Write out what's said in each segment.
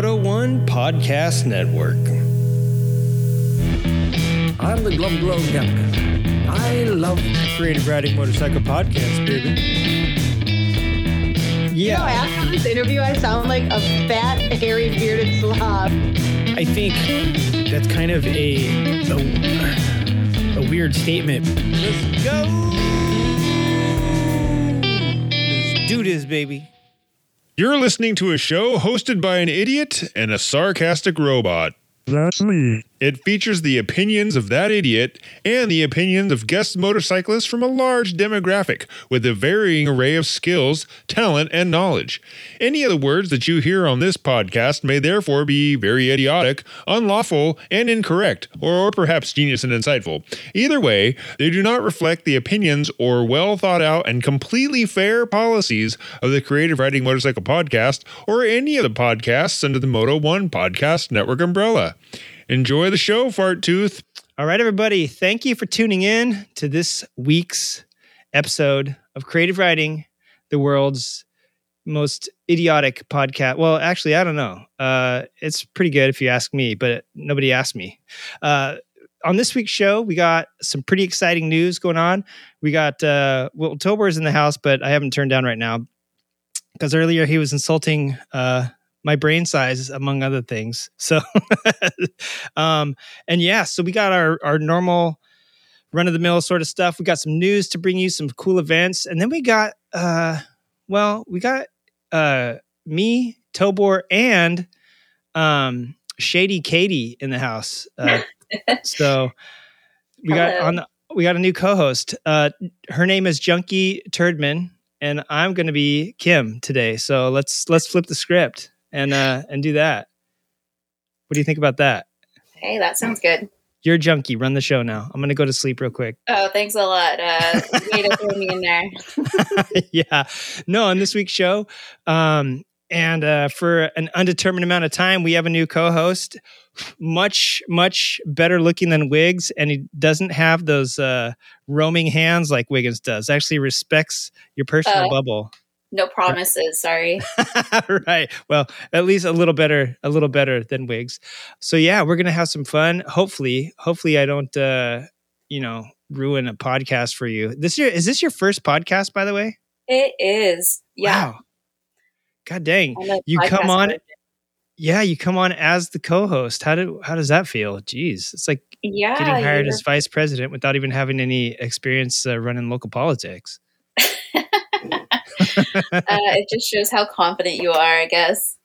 Moto One Podcast Network. I'm the Glove Glove Captain. I love Creative Riding Motorcycle Podcast, baby. Yeah. You know, after this interview, I sound like a fat, hairy, bearded slob. I think that's kind of a a, a weird statement. Let's go. Let's do this, baby. You're listening to a show hosted by an idiot and a sarcastic robot. That's me. It features the opinions of that idiot and the opinions of guest motorcyclists from a large demographic with a varying array of skills, talent, and knowledge. Any of the words that you hear on this podcast may therefore be very idiotic, unlawful, and incorrect, or perhaps genius and insightful. Either way, they do not reflect the opinions or well thought out and completely fair policies of the Creative Riding Motorcycle Podcast or any of the podcasts under the Moto One Podcast Network umbrella. Enjoy the show, Fart Tooth. All right, everybody. Thank you for tuning in to this week's episode of Creative Riding, the world's most idiotic podcast. Well, actually, I don't know. Uh, it's pretty good if you ask me, but nobody asked me. Uh, on this week's show, we got some pretty exciting news going on. We got uh, well, Tobor is in the house, but I haven't turned down right now because earlier he was insulting uh, my brain size, among other things. So, um, and yeah, so we got our our normal run of the mill sort of stuff. We got some news to bring you, some cool events, and then we got uh, well, we got uh, me, Tobor, and um, Shady Katie in the house. Uh, so we got on the, we got a new co-host. Uh, her name is Junkie Turdman, and I'm going to be Kim today. So let's let's flip the script and uh, and do that. What do you think about that? Hey, that sounds good. You're Junkie. Run the show now. I'm going to go to sleep real quick. Oh, thanks a lot. Uh, way to throw me in there. yeah. No, on this week's show, um, and uh, for an undetermined amount of time, we have a new co-host, much much better looking than Wiggs, and he doesn't have those uh, roaming hands like Wiggins does. Actually, respects your personal Uh. bubble. No promises. Sorry. right. Well, at least a little better, a little better than Wiggs. So yeah, we're gonna have some fun. Hopefully, hopefully I don't, uh, you know, ruin a podcast for you. This year is this your first podcast, by the way? It is. Yeah. Wow. God dang. You come on- virgin. Yeah, you come on as the co-host. How do how does that feel? Jeez, it's like Yeah. getting hired as vice president without even having any experience uh, running local politics. uh, it just shows how confident you are, I guess.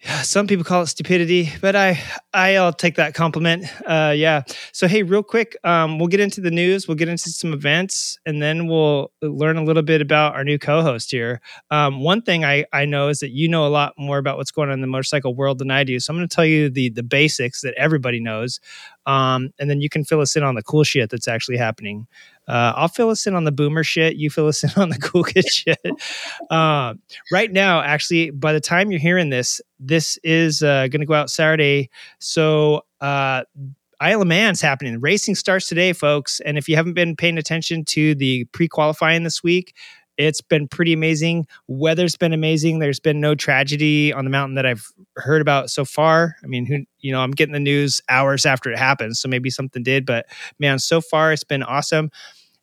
Yeah, some people call it stupidity, but I I'll take that compliment. Uh, yeah. So hey, real quick, um, we'll get into the news. We'll get into some events, and then we'll learn a little bit about our new co-host here. Um, one thing I I know is that you know a lot more about what's going on in the motorcycle world than I do. So I'm going to tell you the the basics that everybody knows, um, and then you can fill us in on the cool shit that's actually happening. Uh, I'll fill us in on the boomer shit. You fill us in on the cool kid shit. Uh, right now, actually, by the time you're hearing this, this is uh, going to go out Saturday. So, uh, Isle of Man's happening. Racing starts today, folks. And if you haven't been paying attention to the pre qualifying this week, it's been pretty amazing. Weather's been amazing. There's been no tragedy on the mountain that I've heard about so far. I mean, who you know, I'm getting the news hours after it happens, so maybe something did. But man, so far it's been awesome.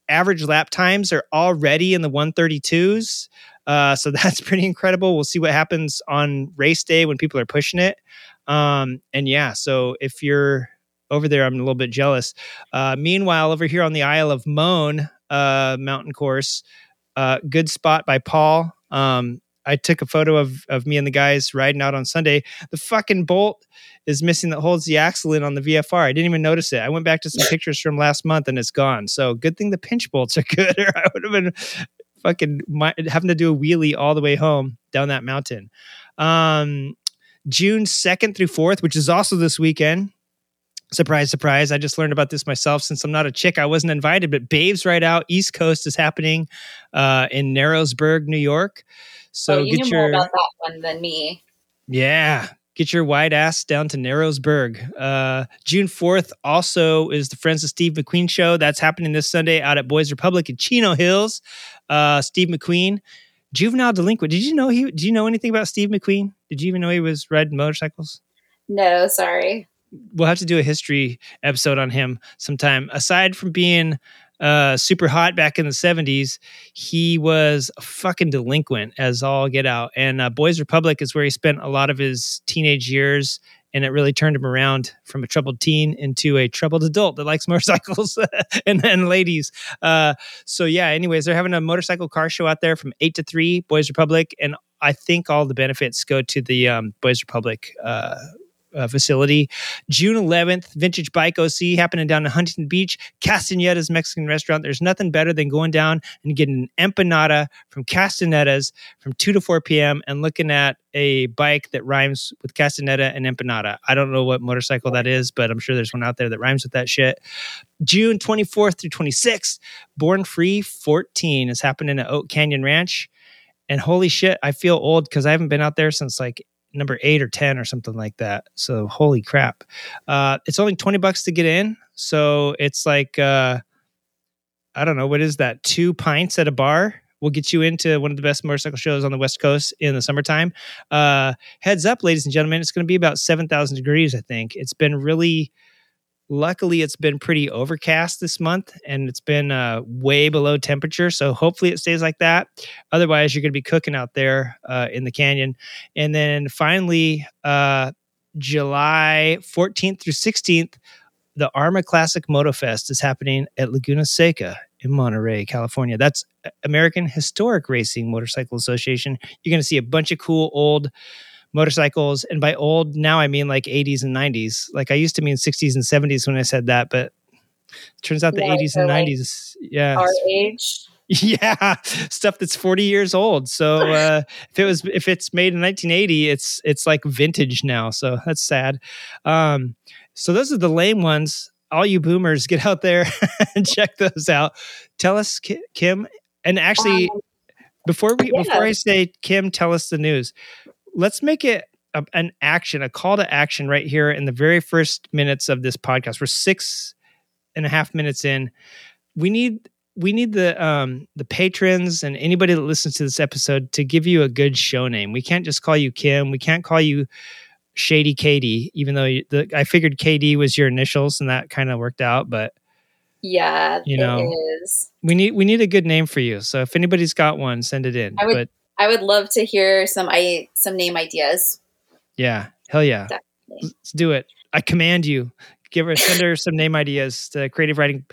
Average lap times are already in the 132s. Uh, so that's pretty incredible. We'll see what happens on race day when people are pushing it. Um, and yeah, so if you're over there, I'm a little bit jealous. Uh, meanwhile, over here on the Isle of Moan uh, mountain course, uh, good spot by Paul. Um, I took a photo of of me and the guys riding out on Sunday. The fucking bolt is missing that holds the axle in on the VFR. I didn't even notice it. I went back to some pictures from last month and it's gone. So good thing the pinch bolts are good, or I would have been fucking mi- having to do a wheelie all the way home down that mountain. Um, June 2nd through 4th, which is also this weekend. Surprise, surprise. I just learned about this myself since I'm not a chick. I wasn't invited, but Babes Ride Out East Coast is happening uh, in Narrowsburg, New York. So oh, you get knew your more about that one than me. yeah, get your wide ass down to Narrowsburg. Uh, June 4th also is the Friends of Steve McQueen show. That's happening this Sunday out at Boys Republic in Chino Hills. Uh, Steve McQueen juvenile delinquent. Did you know he? Did you know anything about Steve McQueen? Did you even know he was riding motorcycles? No, sorry. We'll have to do a history episode on him sometime. Aside from being uh, super hot back in the 70s, he was a fucking delinquent as all get out. And uh, Boys Republic is where he spent a lot of his teenage years. And it really turned him around from a troubled teen into a troubled adult that likes motorcycles and then ladies. Uh, so, yeah, anyways, they're having a motorcycle car show out there from 8 to 3, Boys Republic. And I think all the benefits go to the um, Boys Republic uh, facility. June 11th, Vintage Bike OC happening down in Huntington Beach, Castaneda's Mexican restaurant. There's nothing better than going down and getting an empanada from Castaneda's from 2 to 4 p.m. and looking at a bike that rhymes with Castaneda and empanada. I don't know what motorcycle that is, but I'm sure there's one out there that rhymes with that shit. June 24th through 26th, Born Free 14 is happening at Oak Canyon Ranch. And holy shit, I feel old because I haven't been out there since like number eight or 10 or something like that. So holy crap. Uh, it's only 20 bucks to get in. So it's like, uh, I don't know, what is that? Two pints at a bar will get you into one of the best motorcycle shows on the West Coast in the summertime. Uh, heads up, ladies and gentlemen, it's going to be about 7,000 degrees, I think. It's been really, luckily, it's been pretty overcast this month and it's been uh, way below temperature. So hopefully it stays like that. Otherwise, you're going to be cooking out there uh, in the canyon. And then finally, uh, July 14th through 16th, the AHRMA Classic Moto Fest is happening at Laguna Seca in Monterey, California. That's American Historic Racing Motorcycle Association. You're going to see a bunch of cool old motorcycles. And by old, now I mean like 80s and 90s. Like I used to mean 60s and 70s when I said that, but it turns out the Yeah, 80s and like, 90s. Yeah. Our age. Yeah, stuff that's 40 years old. So uh, if it was if it's made in 1980, it's it's like vintage now. So that's sad. Um, so those are the lame ones. All you boomers, get out there and check those out. Tell us, Kim, and actually, Um, before we yeah. before I say Kim, tell us the news. Let's make it a, an action, a call to action right here in the very first minutes of this podcast. We're six and a half minutes in. We need we need the um the patrons and anybody that listens to this episode to give you a good show name. We can't just call you Kim. We can't call you Shady Katie, even though you, the, I figured KD was your initials and that kind of worked out. But Yeah, You know. is. we need we need a good name for you. So if anybody's got one, send it in. I would- but I would love to hear some I some name ideas. yeah, hell yeah, Definitely. let's do it. I command you. Give her send her some name ideas to creative riding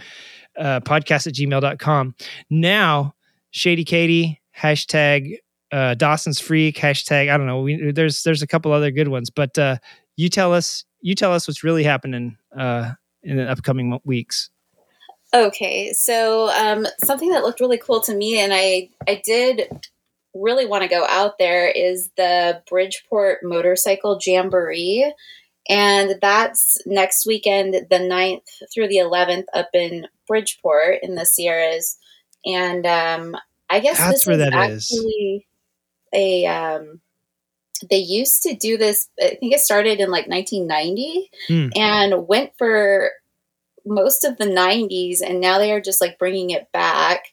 uh, podcast at gmail.com. Now, Shady Katie, hashtag uh, Dawson's Freak, hashtag, I don't know. We, there's there's a couple other good ones, but uh, you tell us you tell us what's really happening uh, in the upcoming weeks. Okay, so um, something that looked really cool to me, and I I did really want to go out there is the Bridgeport Motorcycle Jamboree, and that's next weekend, the 9th through the 11th, up in Bridgeport in the Sierras, and um, I guess That's this where is that is. actually a um, they used to do this. I think it started in like 1990 Hmm. and went for most of the 90s and now they are just like bringing it back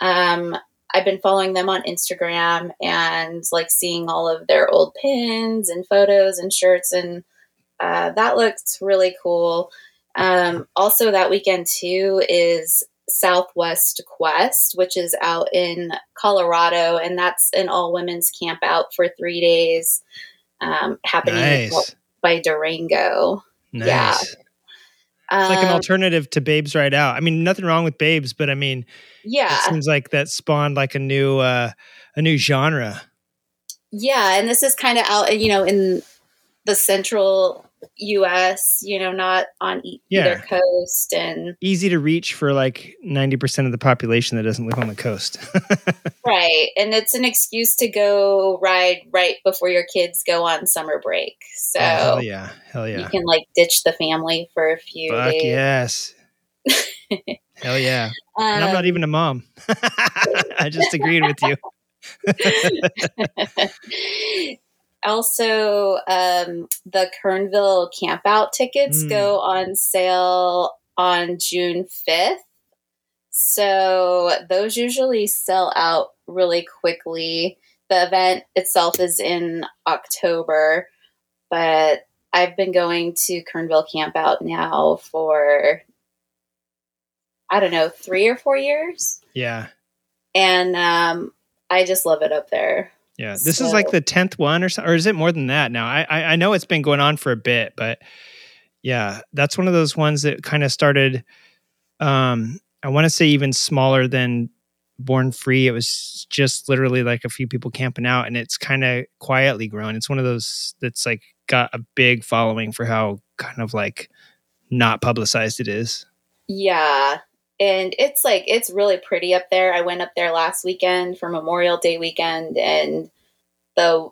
um, i've been following them on instagram and like seeing all of their old pins and photos and shirts and uh, that looks really cool um, also that weekend too is southwest quest which is out in colorado and that's an all women's camp out for three days um, happening Nice, by durango nice. Yeah. It's like an Um, alternative to Babes Ride Out. I mean, nothing wrong with Babes, but I mean, yeah it seems like that spawned like a new uh, a new genre. Yeah, and this is kind of out, you know, in the central U.S. You know, not on e- Yeah. either coast, and Easy to reach for like ninety percent of the population that doesn't live on the coast. right, and it's an excuse to go ride right before your kids go on summer break, so Oh, hell yeah, hell you can like ditch the family for a few fuck days. yes, hell yeah. Um, And I'm not even a mom. I just agreed with you. Also, um, the Kernville campout tickets Mm. go on sale on June 5th. So those usually sell out really quickly. The event itself is in October, but I've been going to Kernville Campout now for I don't know, three or four years. Yeah. And um, I just love it up there. Yeah. This So- is like the 10th one or so, or is it more than that now? I, I, I know it's been going on for a bit, but yeah, that's one of those ones that kind of started, um, I want to say even smaller than Born Free. It was just literally like a few people camping out and it's kind of quietly grown. It's one of those that's like got a big following for how kind of like not publicized it is. Yeah. And it's like it's really pretty up there. I went up there last weekend for Memorial Day weekend and the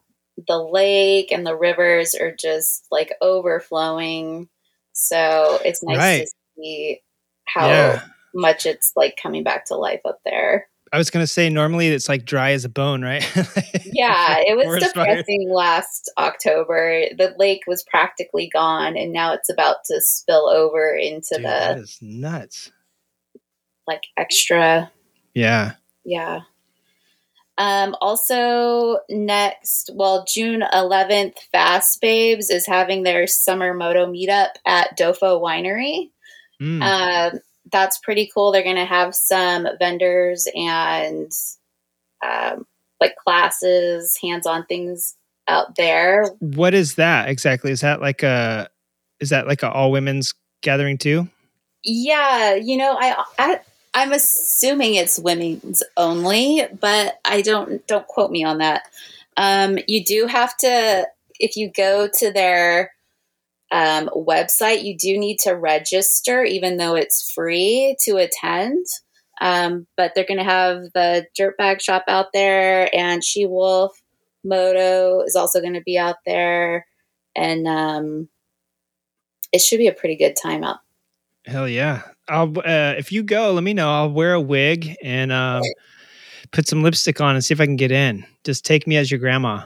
the lake and the rivers are just like overflowing. So it's nice Right. to see how Yeah. much it's like coming back to life up there. I was going to say normally it's like dry as a bone, right? Yeah, it was Forest fire. depressing last October. The lake was practically gone and now it's about to spill over into Dude, the is nuts. Like extra Yeah. Yeah. Um, also, next, well, June 11th, Fast Babes is having their summer moto meetup at Dofo Winery. Mm. Um, that's pretty cool. They're going to have some vendors and um, like classes, hands on things out there. what is that exactly? Is that like a is that like a all women's gathering too? Yeah, you know, I, I I'm assuming it's women's only, but I don't don't quote me on that. Um, you do have to if you go to their um, website, you do need to register, even though it's free to attend. Um, but they're going to have the Dirtbag Shop out there, and She Wolf Moto is also going to be out there, and um, it should be a pretty good time out Hell yeah! I'll uh, if you go, let me know. I'll wear a wig and um, put some lipstick on and see if I can get in. Just take me as your grandma.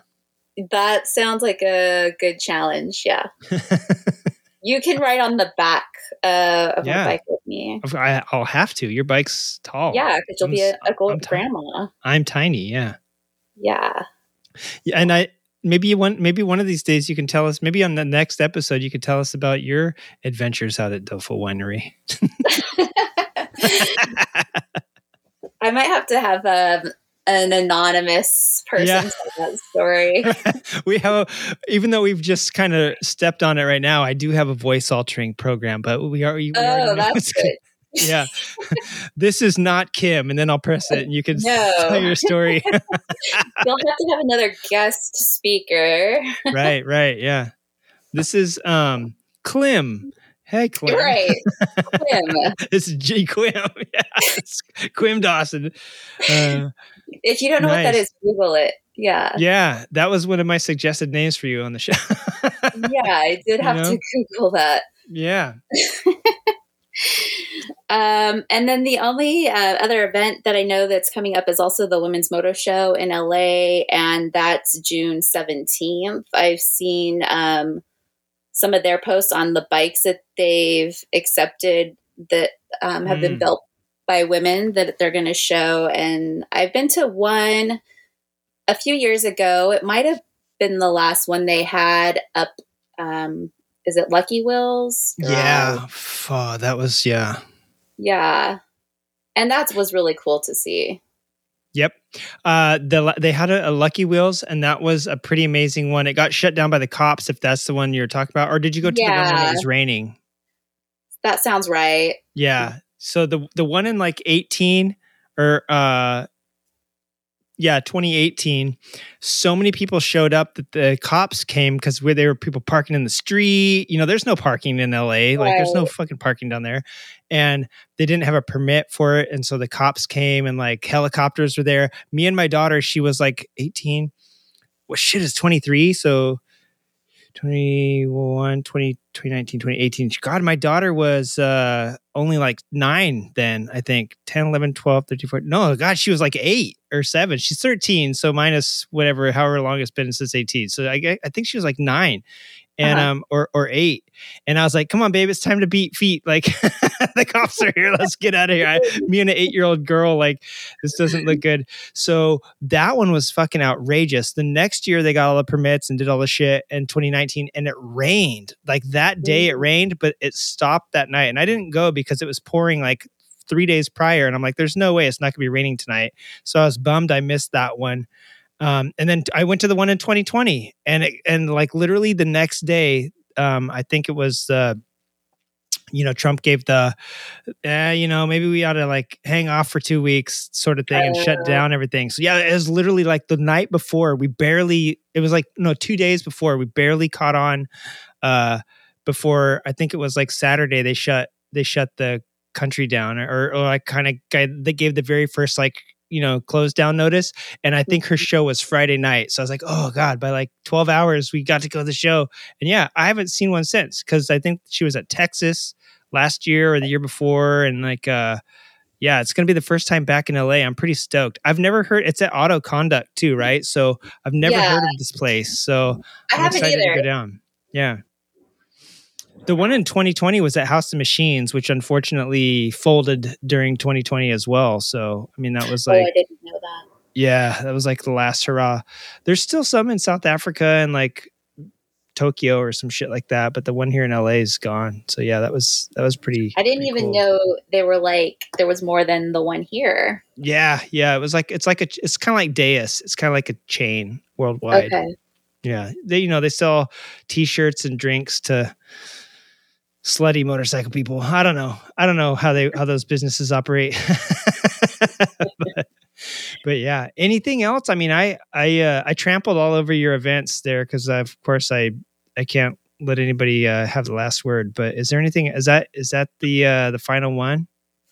That sounds like a good challenge. Yeah. you can ride on the back uh, of Yeah. my bike with me. I, I'll have to. Your bike's tall. Yeah, because you'll I'm be a, a gold I'm grandma. I'm tiny. Yeah. Yeah. Yeah, and I maybe one maybe one of these days you can tell us. Maybe on the next episode you could tell us about your adventures out at Dofo Winery. I might have to have um, an anonymous person Yeah. tell that story. we have, even though we've just kind of stepped on it right now, I do have a voice altering program, but we are. We oh, that's good. Yeah. this is not Kim, and then I'll press it, and you can No. tell your story. You'll have to have another guest speaker. right, right, yeah. This is um Clem. Hey, Clem. Right. Quim. This is G Quim. Yeah, it's Quim Dawson. Uh, If you don't know what that is, Google it. Yeah. yeah, that was one of my suggested names for you on the show. Yeah, I did You have know? to Google that. yeah. Um, and then the only uh, other event that I know that's coming up is also the Women's Moto Show in LA, and that's June 17th. I've seen um, some of their posts on the bikes that they've accepted that um, have been Mm. built by women that they're going to show. And I've been to one a few years ago. It might have been the last one they had up. Um, is it Lucky Wheels? Yeah. Oh, that was yeah. Yeah. And that was really cool to see. Yep. Uh, the they had a, a Lucky Wheels, and that was a pretty amazing one. It got shut down by the cops, if that's the one you're talking about, or did you go to the one Yeah. it was raining? That sounds right. Yeah. So the the one in like 18 or uh yeah, 2018, so many people showed up that the cops came because where there were people parking in the street. You know, there's no parking in LA. Like there's no fucking parking down there. And they didn't have a permit for it. And so the cops came and like helicopters were there. Me and my daughter, she was like 18. Well, shit is 23. So 21, 20, 2019, 2018. God, my daughter was uh, only like nine then, I think 10, 11, 12, 13, 14. No, God, she was like eight or seven. She's 13. So minus whatever, however long it's been since 18. So I, I think she was like nine and Uh-huh. um or or eight. And i was like come on babe it's time to beat feet. Like the cops are here. Let's get out of here. I, me and an eight year old girl like this doesn't look good. So that one was fucking outrageous. The next year they got all the permits and did all the shit in 2019 and it rained. Like that day it rained but it stopped that night and i didn't go because it was pouring like three days prior and i'm like there's no way it's not gonna be raining tonight. So i was bummed i missed that one um, and then I went to the one in 2020, and it, and like literally the next day, um, I think it was uh, you know Trump gave the, eh, you know maybe we ought to like hang off for two weeks sort of thing and shut Oh. down everything. So yeah, it was literally like the night before we barely. It was like no two days before we barely caught on. Uh, before I think it was like Saturday they shut they shut the country down or or like kind of they gave the very first like you know close down notice and I think her show was Friday night. So I was like, oh God, by like 12 hours, we got to go to the show. And yeah, I haven't seen one since because I think she was at Texas last year or the year before. And like, uh, yeah, it's going to be the first time back in LA. I'm pretty stoked. I've never heard it's at Auto Conduct too, right? So I've never Yeah. heard of this place. So I I'm haven't excited to go down. Yeah. The one in 2020 was at House of Machines, which unfortunately folded during 2020 as well. So, I mean, that was oh, like I didn't know that. yeah, that was like the last hurrah. There's still some in South Africa and like Tokyo or some shit like that, but the one here in LA is gone. So yeah, that was that was pretty. I didn't pretty even cool. know they were like there was more than the one here. Yeah, yeah, it was like it's like a it's kind of like Deus. It's kind of like a chain worldwide. Okay. Yeah, they you know they sell T-shirts and drinks to slutty motorcycle people. I don't know. I don't know how they how those businesses operate. but, yeah, anything else? I mean, I I uh, I trampled all over your events there because of course I I can't let anybody uh, have the last word. But is there anything? Is that is that the uh, the final one?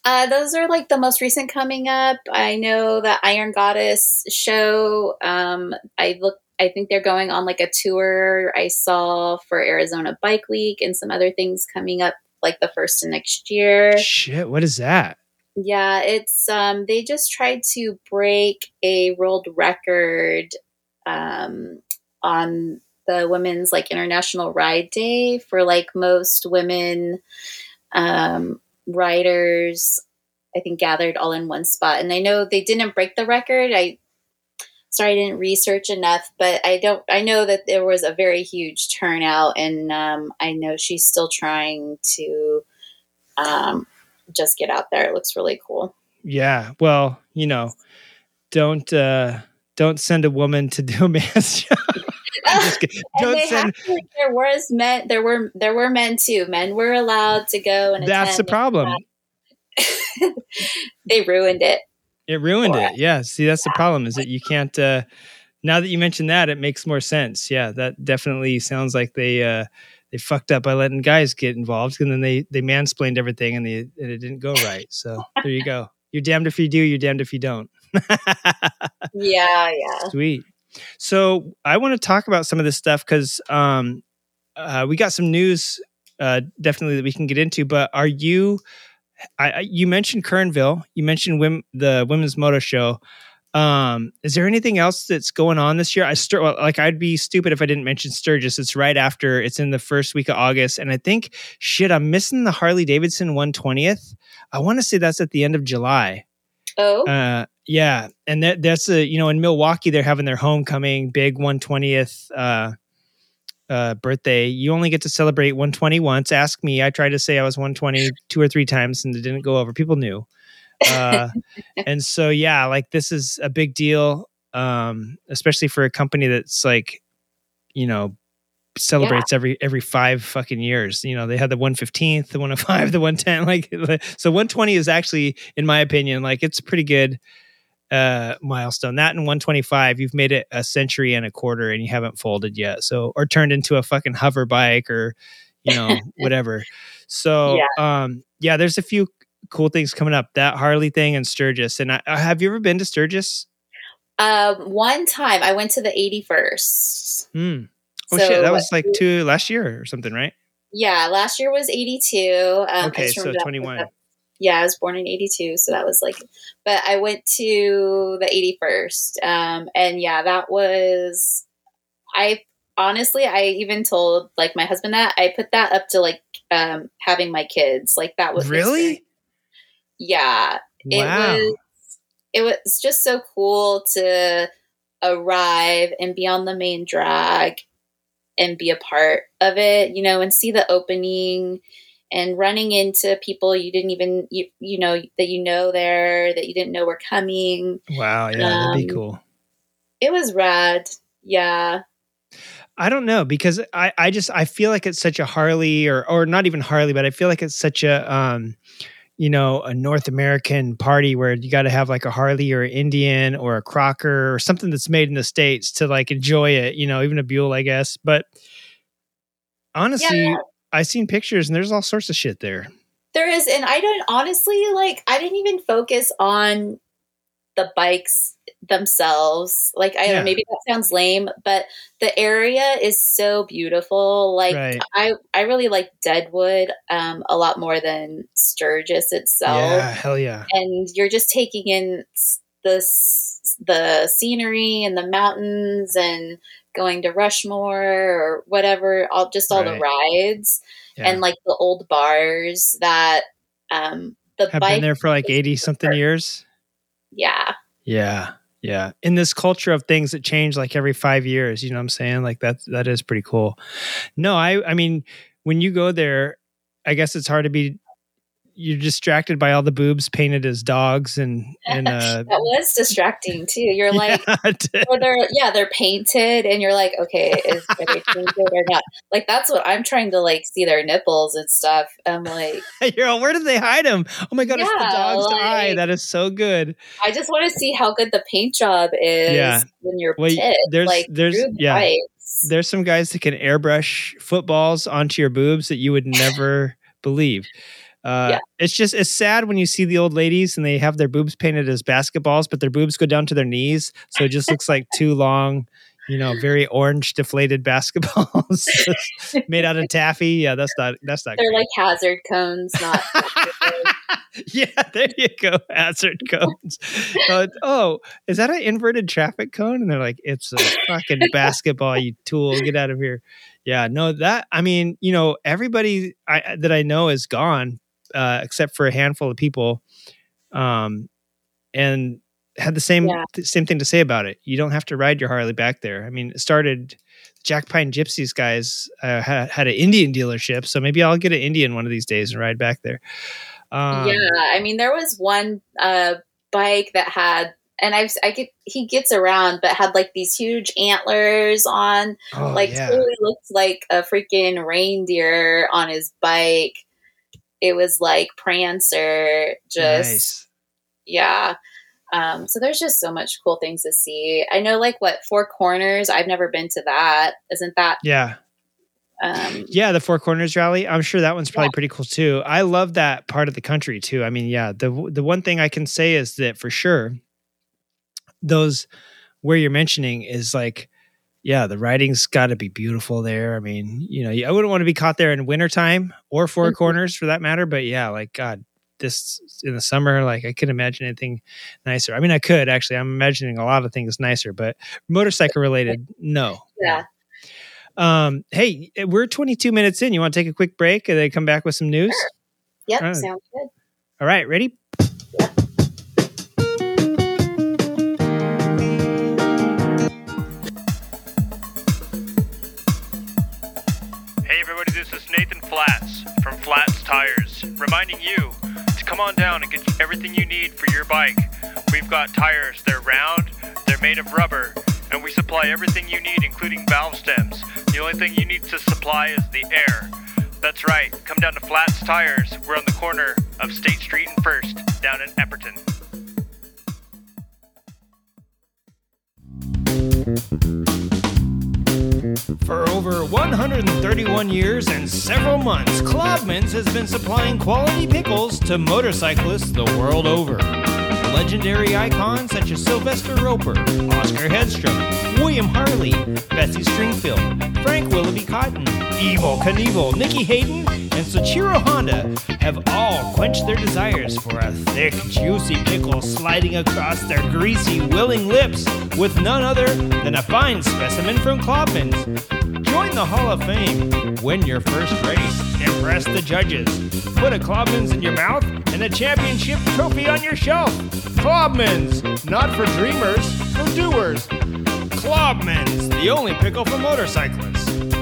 Uh, those are like the most recent coming up. I know the Iron Goddess show. Um, I look. I think they're going on like a tour. I saw for Arizona Bike Week and some other things coming up like the first of next year. Shit, what is that? Yeah, it's um they just tried to break a world record um on the women's like international ride day for like most women um riders I think gathered all in one spot. And I know they didn't break the record. I sorry I didn't research enough, but I don't I know that there was a very huge turnout and um I know she's still trying to um just get out there. It looks really cool. Yeah. Well, you know, don't uh don't send a woman to do a man's job. Don't send. actually, there was men there were there were men too. Men were allowed to go and That's the problem. they ruined it. It ruined it. Yeah. See, that's the problem is that you can't. uh Now that you mention that, it makes more sense. Yeah, that definitely sounds like they uh they fucked up by letting guys get involved, and then they they mansplained everything, and, they, and it didn't go right. So there you go. You're damned if you do. You're damned if you don't. Yeah, yeah. Sweet. So I want to talk about some of this stuff because um, uh, we got some news, uh, definitely that we can get into. But are you? I, I you mentioned Kernville. You mentioned Wim, the Women's Moto Show. Um, is there anything else that's going on this year? I stir well, like I'd be stupid if I didn't mention Sturgis. It's right after. It's in the first week of August, and I think shit, I'm missing the Harley Davidson 120th. I want to say that's at the end of July. Oh, Uh, yeah, and that that's a you know in Milwaukee they're having their homecoming big 120th uh, uh, birthday. You only get to celebrate 120 once. Ask me. I tried to say I was 120 two or three times and it didn't go over. People knew. Uh, and so yeah, like this is a big deal, um, especially for a company that's like, you know, celebrates every every five fucking years. You know, they had the 115th, the 105, the 110. Like so 120 is actually, in my opinion, like it's pretty good uh milestone. That and 125, you've made it a century and a quarter and you haven't folded yet. So or turned into a fucking hover bike or you know, whatever. So um yeah, there's a few cool things coming up. That Harley thing and Sturgis. And I, have you ever been to Sturgis? um, one time I went to the 81st. Hmm. Oh So shit, that was like two last year or something, right? Yeah, last year was 82. Um, Okay, so remember that- 21. Yeah, I was born in 82, so that was like, but I went to the 81st. Um, and yeah, that was, I honestly, I even told like my husband that I put that up to like um, having my kids. Like that was Really? yeah, it was it was just so cool to arrive and be on the main drag and be a part of it you know and see the opening and running into people you didn't even you, you know that you know there that you didn't know were coming Wow. Yeah, that'd be Um, cool. it was rad yeah I don't know because I, I just I feel like it's such a Harley or or not even Harley, but I feel like it's such a um you know a North American party where you got to have like a Harley or an Indian or a Crocker or something that's made in the states to like enjoy it. You know, even a Buell, I guess. But honestly, Yeah. I seen pictures and there's all sorts of shit there. There is, and I don't honestly like. I didn't even focus on the bikes themselves. Like, I don't Yeah. know, maybe that sounds lame, but the area is so beautiful. Like, Right. I I really like Deadwood um, a lot more than Sturgis itself, Yeah, hell yeah. and you're just taking in s- the the scenery and the mountains and going to Rushmore or whatever. All just all the rides yeah. and like the old bars that um the have bike been there for like 80 something years. yeah Yeah. Yeah. In this culture of things that change like every five years, you know what I'm saying? Like that that is pretty cool. No, I I mean, when you go there, I guess it's hard to be you're distracted by all the boobs painted as dogs and and uh that was distracting too you're like yeah, or they're yeah they're painted and you're like okay is are they painted or not like that's what i'm trying to like see their nipples and stuff i'm like you're all, where did they hide them? Oh my god, it's the Yeah, dog's like- eye. That is so good. i just want to see how good the paint job is Yeah. when you're Well, pit there's- like there's- yeah. There's some guys that can airbrush footballs onto your boobs that you would never believe. Uh, Yeah. It's just it's sad when you see the old ladies and they have their boobs painted as basketballs, but their boobs go down to their knees, so it just looks like two long, you know, very orange deflated basketballs made out of taffy. Yeah, that's not that's not. they're great. like hazard cones not yeah, there you go. Hazard cones. Uh, oh, is that an inverted traffic cone? And they're like, it's a fucking basketball, you tool. Get out of here. Yeah, no, that, I mean, you know, everybody I, that I know is gone, uh, except for a handful of people. Um, and had the same Yeah. th- same thing to say about it. You don't have to ride your Harley back there. I mean, it started Jack Pine Gypsies guys uh, had, had an Indian dealership, so maybe I'll get an Indian one of these days and ride back there. Um, yeah, I mean, there was one uh, bike that had, and I've I get he gets around, but had like these huge antlers on, oh, like yeah. totally looked like a freaking reindeer on his bike. It was like Prancer, just nice. yeah. Um, so there's just so much cool things to see. I know, like what Four Corners. I've never been to that. Isn't that? Yeah, Um, yeah. The Four Corners Rally. I'm sure that one's probably pretty cool too. I love that part of the country too. I mean, yeah. The the one thing I can say is that for sure, those where you're mentioning is like. Yeah, the writing's got to be beautiful there. I mean, you know, I wouldn't want to be caught there in wintertime or Four Mhm. Corners for that matter. But yeah, like God, this in the summer, like I couldn't imagine anything nicer. I mean, I could actually. I'm imagining a lot of things nicer, but motorcycle related, no. yeah. Um, hey, we're 22 minutes in. You want to take a quick break and then come back with some news? Yep. Right. Sounds good. All right, ready? From Flats Tires, reminding you to come on down and get everything you need for your bike. We've got tires, they're round, they're made of rubber, and we supply everything you need, including valve stems. The only thing you need to supply is the air. That's right, come down to Flats Tires. We're on the corner of State Street and First, down in Epperton. For over 131 years and several months, Klobman's has been supplying quality pickles to motorcyclists the world over. legendary icons such as Sylvester Roper, Oscar Hedstrom, William Harley, Bessie Stringfield, Frank Willoughby Cotton, Evel Knievel, Nicky Hayden, and Soichiro Honda have all quenched their desires for a thick, juicy pickle sliding across their greasy, willing lips with none other than a fine specimen from Klobman's. Join the Hall of Fame. Win your first race. Impress the judges. Put a Klobman's in your mouth and a championship trophy on your shelf. Klobman's, not for dreamers, for doers. Klobman's, the only pickle for motorcyclists.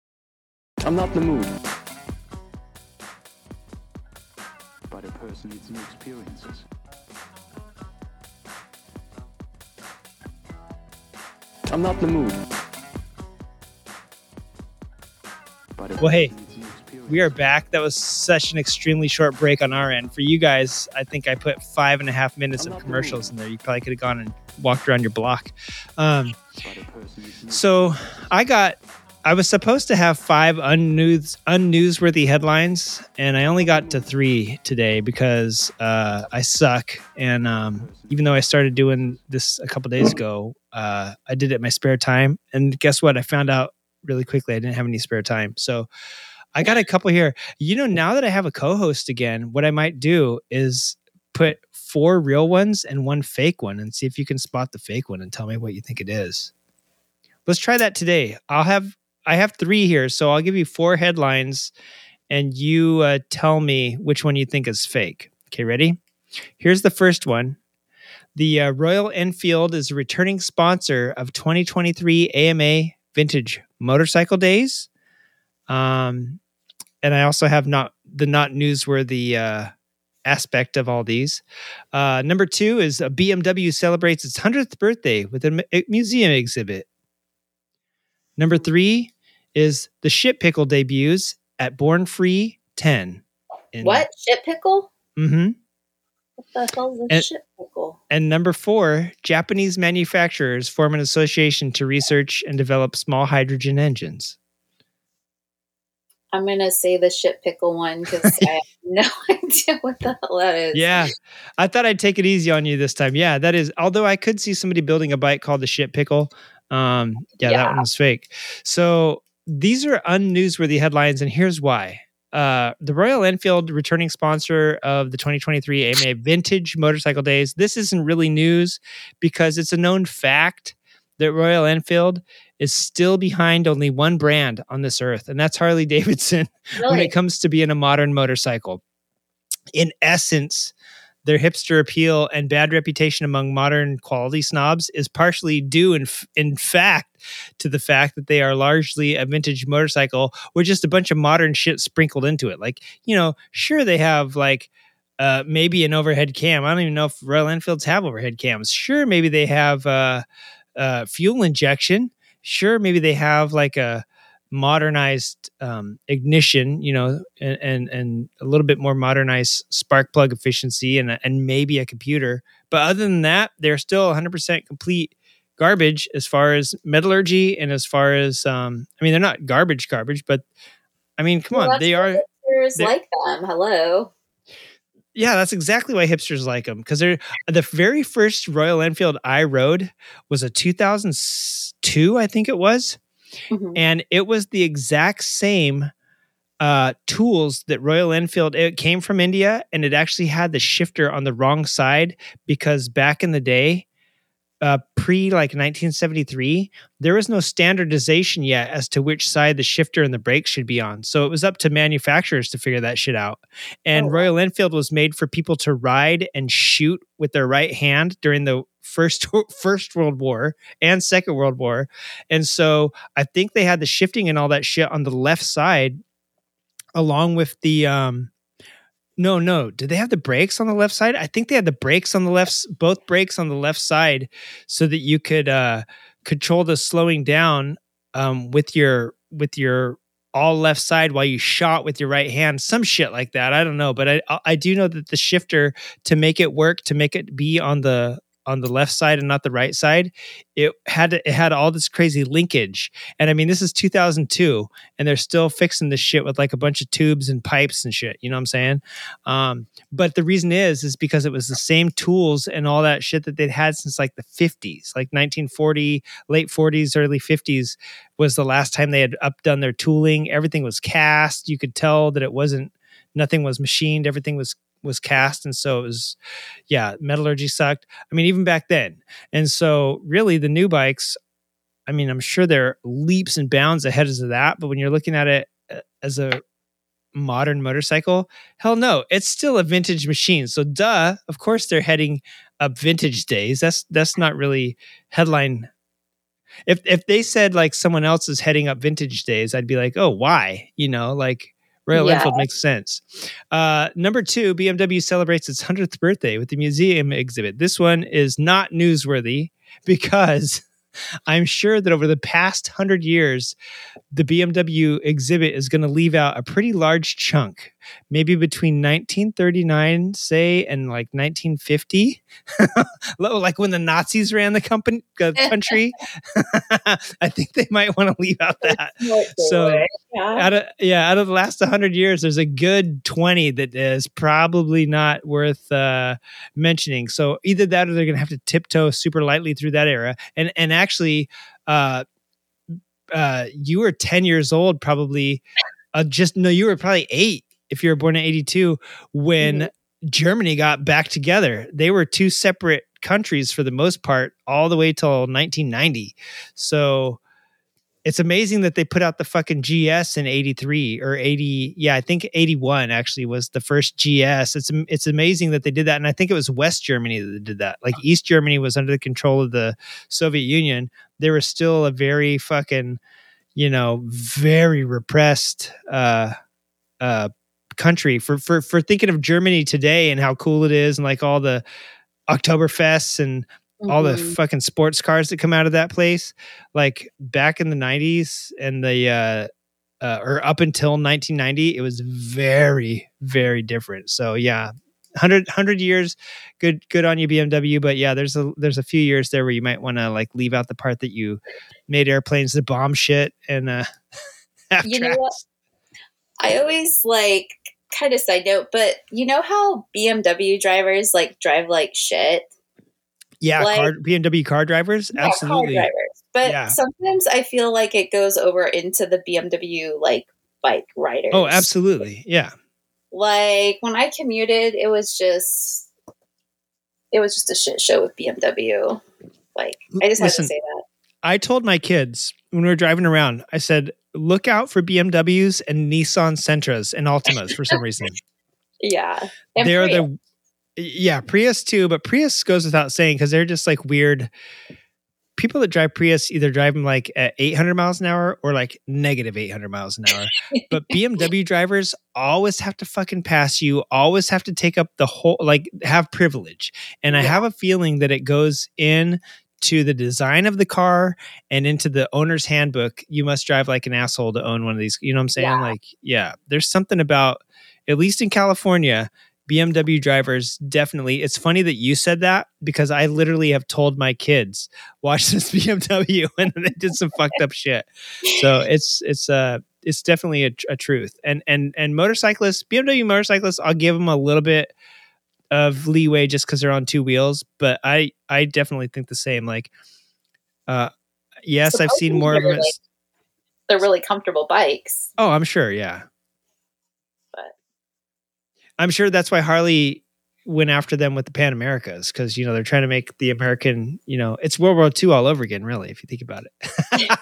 I'm not in the mood. But a person needs new experiences. I'm not in the mood. But Well, hey, person needs new experiences. we are back. That was such an extremely short break on our end. For you guys, I think I put five and a half minutes of commercials in there. You probably could have gone and walked around your block. Um, But a person needs new so I got, I was supposed to have five unnews, unnewsworthy headlines, and I only got to three today because uh, I suck. And um, even though I started doing this a couple days ago, uh, I did it in my spare time. And guess what? I found out really quickly I didn't have any spare time. So I got a couple here. You know, now that I have a co-host again, what I might do is put four real ones and one fake one and see if you can spot the fake one and tell me what you think it is. Let's try that today. I'll have I have 3 here, so I'll give you four headlines and you uh, tell me which one you think is fake. Okay, ready? Here's the first one. The uh, Royal Enfield is a returning sponsor of 2023 AMA Vintage Motorcycle Days. Um, and I also have not the not newsworthy uh, aspect of all these. Uh, number two is a BMW celebrates its 100th birthday with a museum exhibit. Number three is the shit pickle debuts at Born Free 10. What shit pickle? Mm-hmm. What the hell a And- shit pickle? And number four, Japanese manufacturers form an association to research and develop small hydrogen engines. I'm gonna say the shit pickle one because I have no idea what the hell that is. Yeah. I thought I'd take it easy on you this time. Yeah, that is, although I could see somebody building a bike called the shit pickle. Um, yeah, that one was fake. So these are unnewsworthy headlines, and here's why. Uh, the Royal Enfield returning sponsor of the 2023 AMA Vintage Motorcycle Days. This isn't really news because it's a known fact that Royal Enfield is still behind only one brand on this earth, and that's Harley Davidson when it comes to being a modern motorcycle. In essence, their hipster appeal and bad reputation among modern quality snobs is partially due, in, f- in fact, to the fact that they are largely a vintage motorcycle with just a bunch of modern shit sprinkled into it. Like, you know, sure, they have like uh, maybe an overhead cam. I don't even know if Royal Enfields have overhead cams. Sure, maybe they have uh, uh, fuel injection. Sure, maybe they have like a modernized um, ignition, you know, and, and and a little bit more modernized spark plug efficiency, and a- and maybe a computer. But other than that, they're still 100% complete garbage as far as metallurgy and as far as um, I mean, they're not garbage, garbage, but I mean, come Well, on, they are. hipsters like them. Hello. Yeah, that's exactly why hipsters like them because they're the very first Royal Enfield I rode was a 2002, I think it was, Mhm. and it was the exact same uh, tools that Royal Enfield. It came from India, and it actually had the shifter on the wrong side because back in the day, uh, pre like 1973, there was no standardization yet as to which side the shifter and the brakes should be on. So it was up to manufacturers to figure that shit out. And Oh, wow. Royal Enfield was made for people to ride and shoot with their right hand during the first first World War and Second World War. And so I think they had the shifting and all that shit on the left side along with the um No, no. Did they have the brakes on the left side? I think they had the brakes on the left, both brakes on the left side, so that you could uh, control the slowing down um, with your with your all left side while you shot with your right hand. Some shit like that. I don't know, but I I do know that the shifter to make it work to make it be on the on the left side and not the right side, it had to, it had all this crazy linkage. And I mean, this is 2002, and they're still fixing this shit with like a bunch of tubes and pipes and shit. You know what I'm saying? Um, but the reason is is because it was the same tools and all that shit that they'd had since like the 50s, like 1940, late 40s, early 50s was the last time they had updone their tooling. Everything was cast. You could tell that it wasn't nothing was machined. Everything was was cast, and so it was, yeah, metallurgy sucked. I mean, even back then. And so, really, the new bikes. I mean, I'm sure they're leaps and bounds ahead of that, but when you're looking at it uh, as a modern motorcycle, hell no, it's still a vintage machine. So, duh, of course they're heading up vintage days. That's that's not really headline. If if they said like someone else is heading up vintage days, I'd be like, oh, why? You know, like Royal Yeah. Enfield makes sense. Uh, number two, BMW celebrates its 100th birthday with the museum exhibit. This one is not newsworthy because I'm sure that over the past 100 years, the BMW exhibit is going to leave out a pretty large chunk, maybe between 1939, say, and like 1950, like when the Nazis ran the company, uh, country. I think they might want to leave out that. So yeah. out of yeah, out of the last 100 years, there's a good 20 that is probably not worth uh, mentioning. So either that, or they're going to have to tiptoe super lightly through that era. And and actually, uh, uh, you were 10 years old, probably. Uh, just no, you were probably eight if you were born in 82 when Germany got back together. They were two separate countries for the most part, all the way till 1990. So it's amazing that they put out the fucking GS in 83 or 80. Yeah, I think 81 actually was the first GS. It's it's amazing that they did that. And I think it was West Germany that did that. Like East Germany was under the control of the Soviet Union. They were still a very fucking, you know, very repressed uh uh country for for for thinking of Germany today and how cool it is and like all the Oktoberfests and all the Mhm. fucking sports cars that come out of that place like back in the 90s and the uh, uh or up until 1990 it was very very different so yeah 100 100 years good good on you bmw but yeah there's a there's a few years there where you might want to like leave out the part that you made airplanes the bomb shit and uh You know what? I always like kind of side note, but you know how BMW drivers like drive like shit? yeah like- car, bmw car drivers Yeah, absolutely car drivers. But Yeah. sometimes I feel like it goes over into the BMW like bike riders. oh absolutely yeah Like when I commuted, it was just it was just a shit show with BMW. Like I just had Listen, to say that. I told my kids when we were driving around, I said, look out for BMWs and Nissan Sentras and Altimas for some reason. Yeah. And they're Prius. the yeah, Prius too, but Prius goes without saying because they're just like weird. People that drive Prius either drive them like at 800 miles an hour or like negative 800 miles an hour. but BMW drivers always have to fucking pass you, always have to take up the whole, like have privilege. And I have a feeling that it goes in to the design of the car and into the owner's handbook. You must drive like an asshole to own one of these. You know what I'm saying? Yeah. Like, yeah, there's something about, at least in California, BMW drivers definitely. It's funny that you said that because I literally have told my kids watch this BMW and they did some fucked up shit. So it's it's uh it's definitely a, a truth. And and and motorcyclists, BMW motorcyclists, I'll give them a little bit of leeway just because they're on two wheels. But I I definitely think the same. Like, uh, yes, I've seen more of them. like, they're really comfortable bikes. Oh, I'm sure. Yeah. But I'm sure that's why Harley went after them with the Pan Americas because you know they're trying to make the American. You know, it's World War II all over again, really, if you think about it.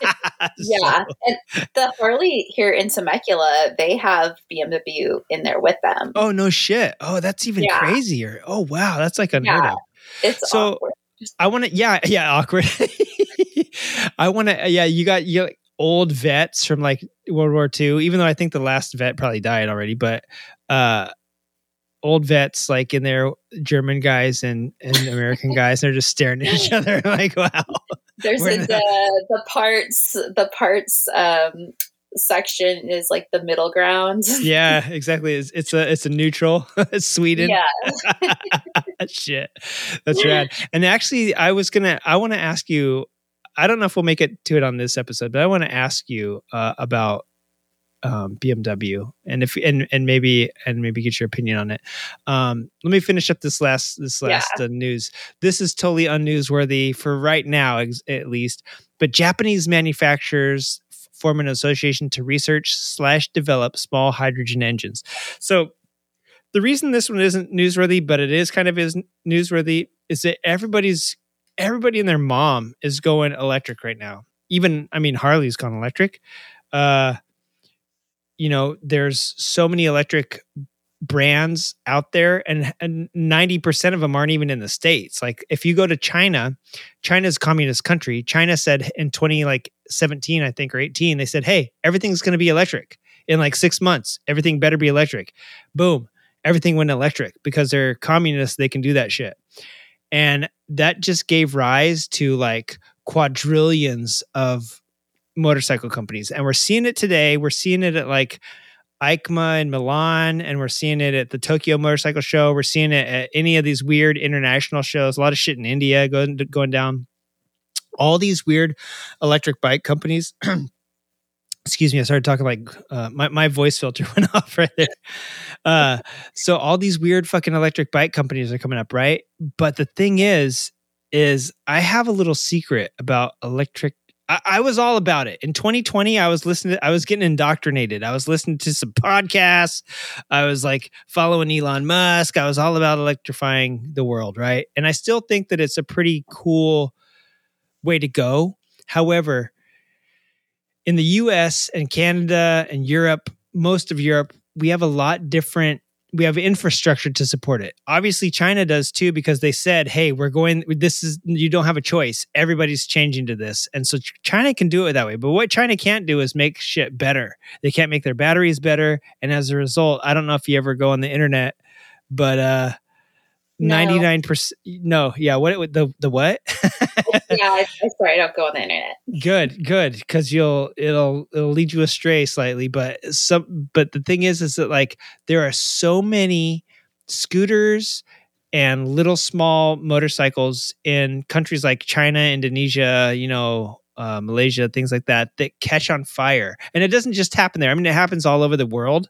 Yeah. And the Harley here in Temecula, they have BMW in there with them. Oh no shit! Oh, that's even Yeah. crazier. Oh wow, that's like unheard Yeah. of. It's So awkward. I want to. Yeah, yeah, awkward. I want to. Yeah, you got you. Old vets from like World War II, even though I think the last vet probably died already, but uh old vets like in there, German guys and and American guys. They're just staring at each other like, wow. There's a, the the parts the parts um section is like the middle ground. Yeah, exactly. It's, it's a it's a neutral. it's Sweden. Yeah. Shit, that's rad. And actually, I was gonna. I want to ask you. I don't know if we'll make it to it on this episode, but I want to ask you uh, about um, BMW and if and and maybe and maybe get your opinion on it. Um, let me finish up this last this last uh, news. This is totally unnewsworthy for right now, ex- at least. But Japanese manufacturers form an association to research slash develop small hydrogen engines. So the reason this one isn't newsworthy, but it is kind of is newsworthy, is that everybody's everybody and their mom is going electric right now. Even I mean Harley's gone electric. Uh you know, there's so many electric brands out there and, and 90% of them aren't even in the states. Like if you go to china china's communist country. China said in 20 like 17 i think or 18 they said hey everything's going to be electric in like six months. Everything better be electric. Boom everything went electric because they're communists they can do that shit. And that just gave rise to like quadrillions of motorcycle companies and we're seeing it today we're seeing it at like EICMA in Milan, and we're seeing it at the Tokyo Motorcycle Show. We're seeing it at any of these weird international shows. A lot of shit in India going going down. All these weird electric bike companies. Excuse me, I started talking like uh, my my voice filter went off right there. Uh, so all these weird fucking electric bike companies are coming up, right? But the thing is, is I have a little secret about electric I, was all about it. In 2020, I was listening, to, I was getting indoctrinated. I was listening to some podcasts. I was like following Elon Musk. I was all about electrifying the world, right? And I still think that it's a pretty cool way to go. However, in the US and Canada and Europe, most of Europe, we have a lot different we have infrastructure to support it. Obviously, China does too because they said, "Hey, we're going. This is you don't have a choice. Everybody's changing to this." And so China can do it that way. But what China can't do is make shit better. They can't make their batteries better, and as a result, I don't know if you ever go on the internet, but uh, ninety nine percent. No, yeah. What the the what? yeah, I, I swear I don't go on the internet. good good because you'll it'll it'll lead you astray slightly but some but the thing is is that like there are so many scooters and little small motorcycles in countries like china indonesia you know uh, malaysia things like that that catch on fire and it doesn't just happen there i mean it happens all over the world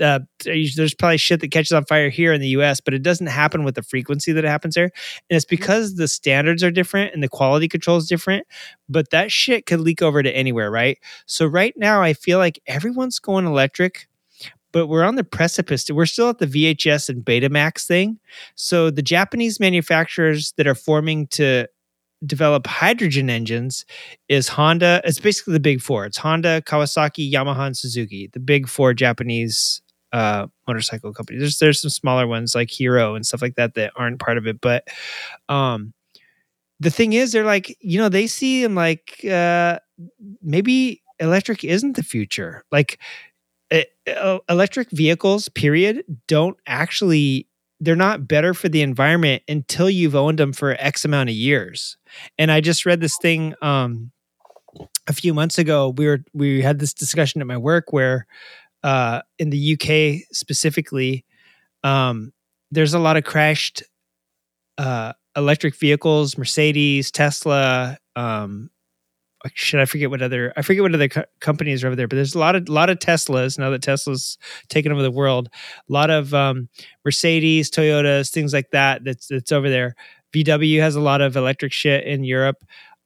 uh, there's probably shit that catches on fire here in the US, but it doesn't happen with the frequency that it happens there. And it's because the standards are different and the quality control is different, but that shit could leak over to anywhere, right? So, right now, I feel like everyone's going electric, but we're on the precipice. We're still at the VHS and Betamax thing. So, the Japanese manufacturers that are forming to develop hydrogen engines is Honda. It's basically the big four. It's Honda, Kawasaki, Yamaha, and Suzuki, the big four Japanese uh, motorcycle companies. There's there's some smaller ones like Hero and stuff like that that aren't part of it. But um, the thing is, they're like you know they see them like uh, maybe electric isn't the future. Like e- e- electric vehicles, period, don't actually they're not better for the environment until you've owned them for X amount of years. And I just read this thing um, a few months ago. We were we had this discussion at my work where uh, in the UK specifically, um, there's a lot of crashed uh, electric vehicles, Mercedes, Tesla. Um, should I forget what other I forget what other co- companies are over there, but there's a lot of lot of Teslas now that Tesla's taken over the world. A lot of um, Mercedes, Toyotas, things like that. That's that's over there. VW has a lot of electric shit in Europe.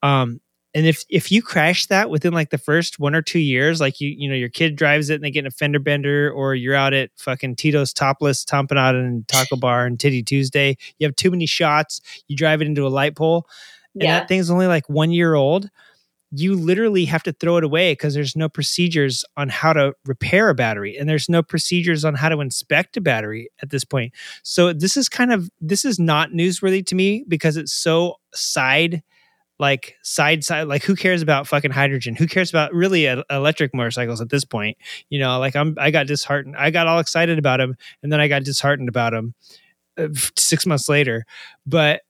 Um, and if if you crash that within like the first one or two years, like you you know your kid drives it and they get in a fender bender, or you're out at fucking Tito's Topless, Tampanada and Taco Bar and Titty Tuesday, you have too many shots. You drive it into a light pole, and Yeah. that thing's only like one year old. You literally have to throw it away because there's no procedures on how to repair a battery, and there's no procedures on how to inspect a battery at this point. So this is kind of this is not newsworthy to me because it's so side like side side like who cares about fucking hydrogen? Who cares about really uh, electric motorcycles at this point? You know like i'm i got disheartened i got all excited about them and then i got disheartened about them uh, six months later. But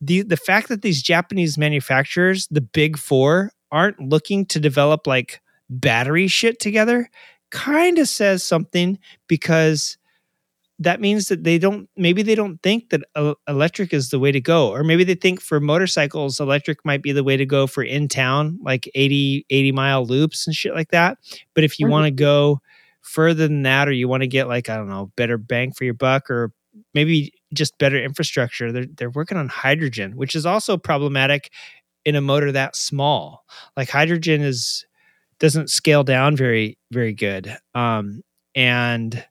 the the fact that these japanese manufacturers the big four aren't looking to develop like battery shit together kind of says something because that means that they don't maybe they don't think that uh, electric is the way to go or maybe they think for motorcycles electric might be the way to go for in town like 80 80 mile loops and shit like that. But if you Mhm. want to go further than that or you want to get like i don't know better bang for your buck or maybe just better infrastructure they're they're working on hydrogen which is also problematic in a motor that small. Like hydrogen is doesn't scale down very very good. Um and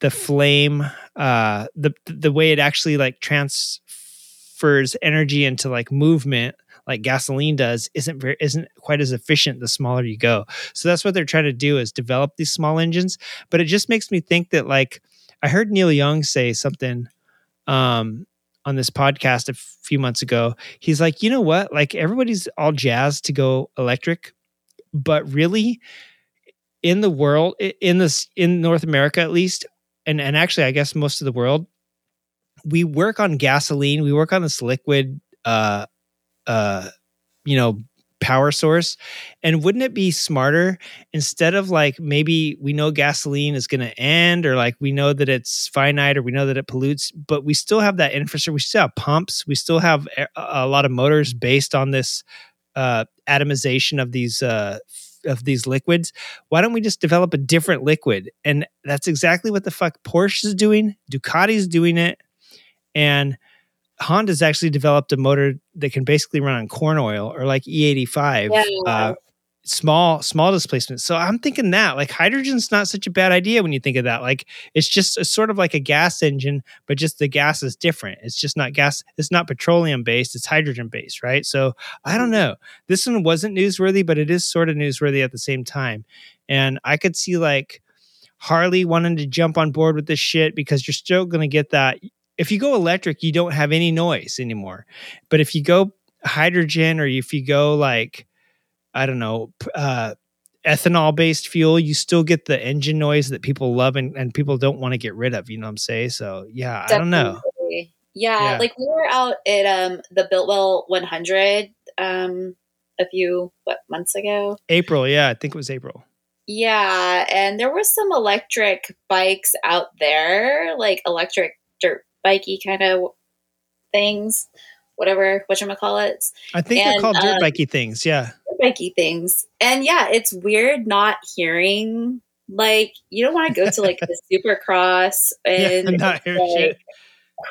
the flame uh the the way it actually like transfers energy into like movement like gasoline does isn't very isn't quite as efficient the smaller you go. So that's what they're trying to do is develop these small engines. But it just makes me think that like i heard neil young say something um on this podcast a few months ago. He's like you know what? Like everybody's all jazzed to go electric but really in the world in this in north america at least and and actually i guess most of the world we work on gasoline we work on this liquid uh uh you know power source. And wouldn't it be smarter instead of like maybe we know gasoline is going to end or like we know that it's finite or we know that it pollutes but we still have that infrastructure we still have pumps we still have a, lot of motors based on this uh atomization of these uh of these liquids why don't we just develop a different liquid and that's exactly what the fuck porsche is doing ducati's doing it and honda's actually developed a motor that can basically run on corn oil or like e85 Yeah. uh, small small displacement. So i'm thinking that like hydrogen's not such a bad idea when you think of that. Like it's just a, sort of like a gas engine but just the gas is different. It's just not gas it's not petroleum based it's hydrogen based right? So i don't mm-hmm. know. This one wasn't newsworthy but it is sort of newsworthy at the same time. And i could see like harley wanting to jump on board with this shit because you're still going to get that if you go electric you don't have any noise anymore. But if you go hydrogen or if you go like I don't know, uh, ethanol based fuel, you still get the engine noise that people love and, and people don't want to get rid of. You know what I'm saying? So yeah, I don't know. Yeah, Yeah. like we were out at um the Biltwell 100 um a few what months ago. April, yeah, I think it was April. Yeah, and there were some electric bikes out there, like electric dirt bikey kind of things, whatever whatchamacallits. I think they're And, called dirt um, bikey things. Yeah. Bikey things. And yeah, it's weird not hearing like you don't want to go to like the supercross and yeah, not hear like,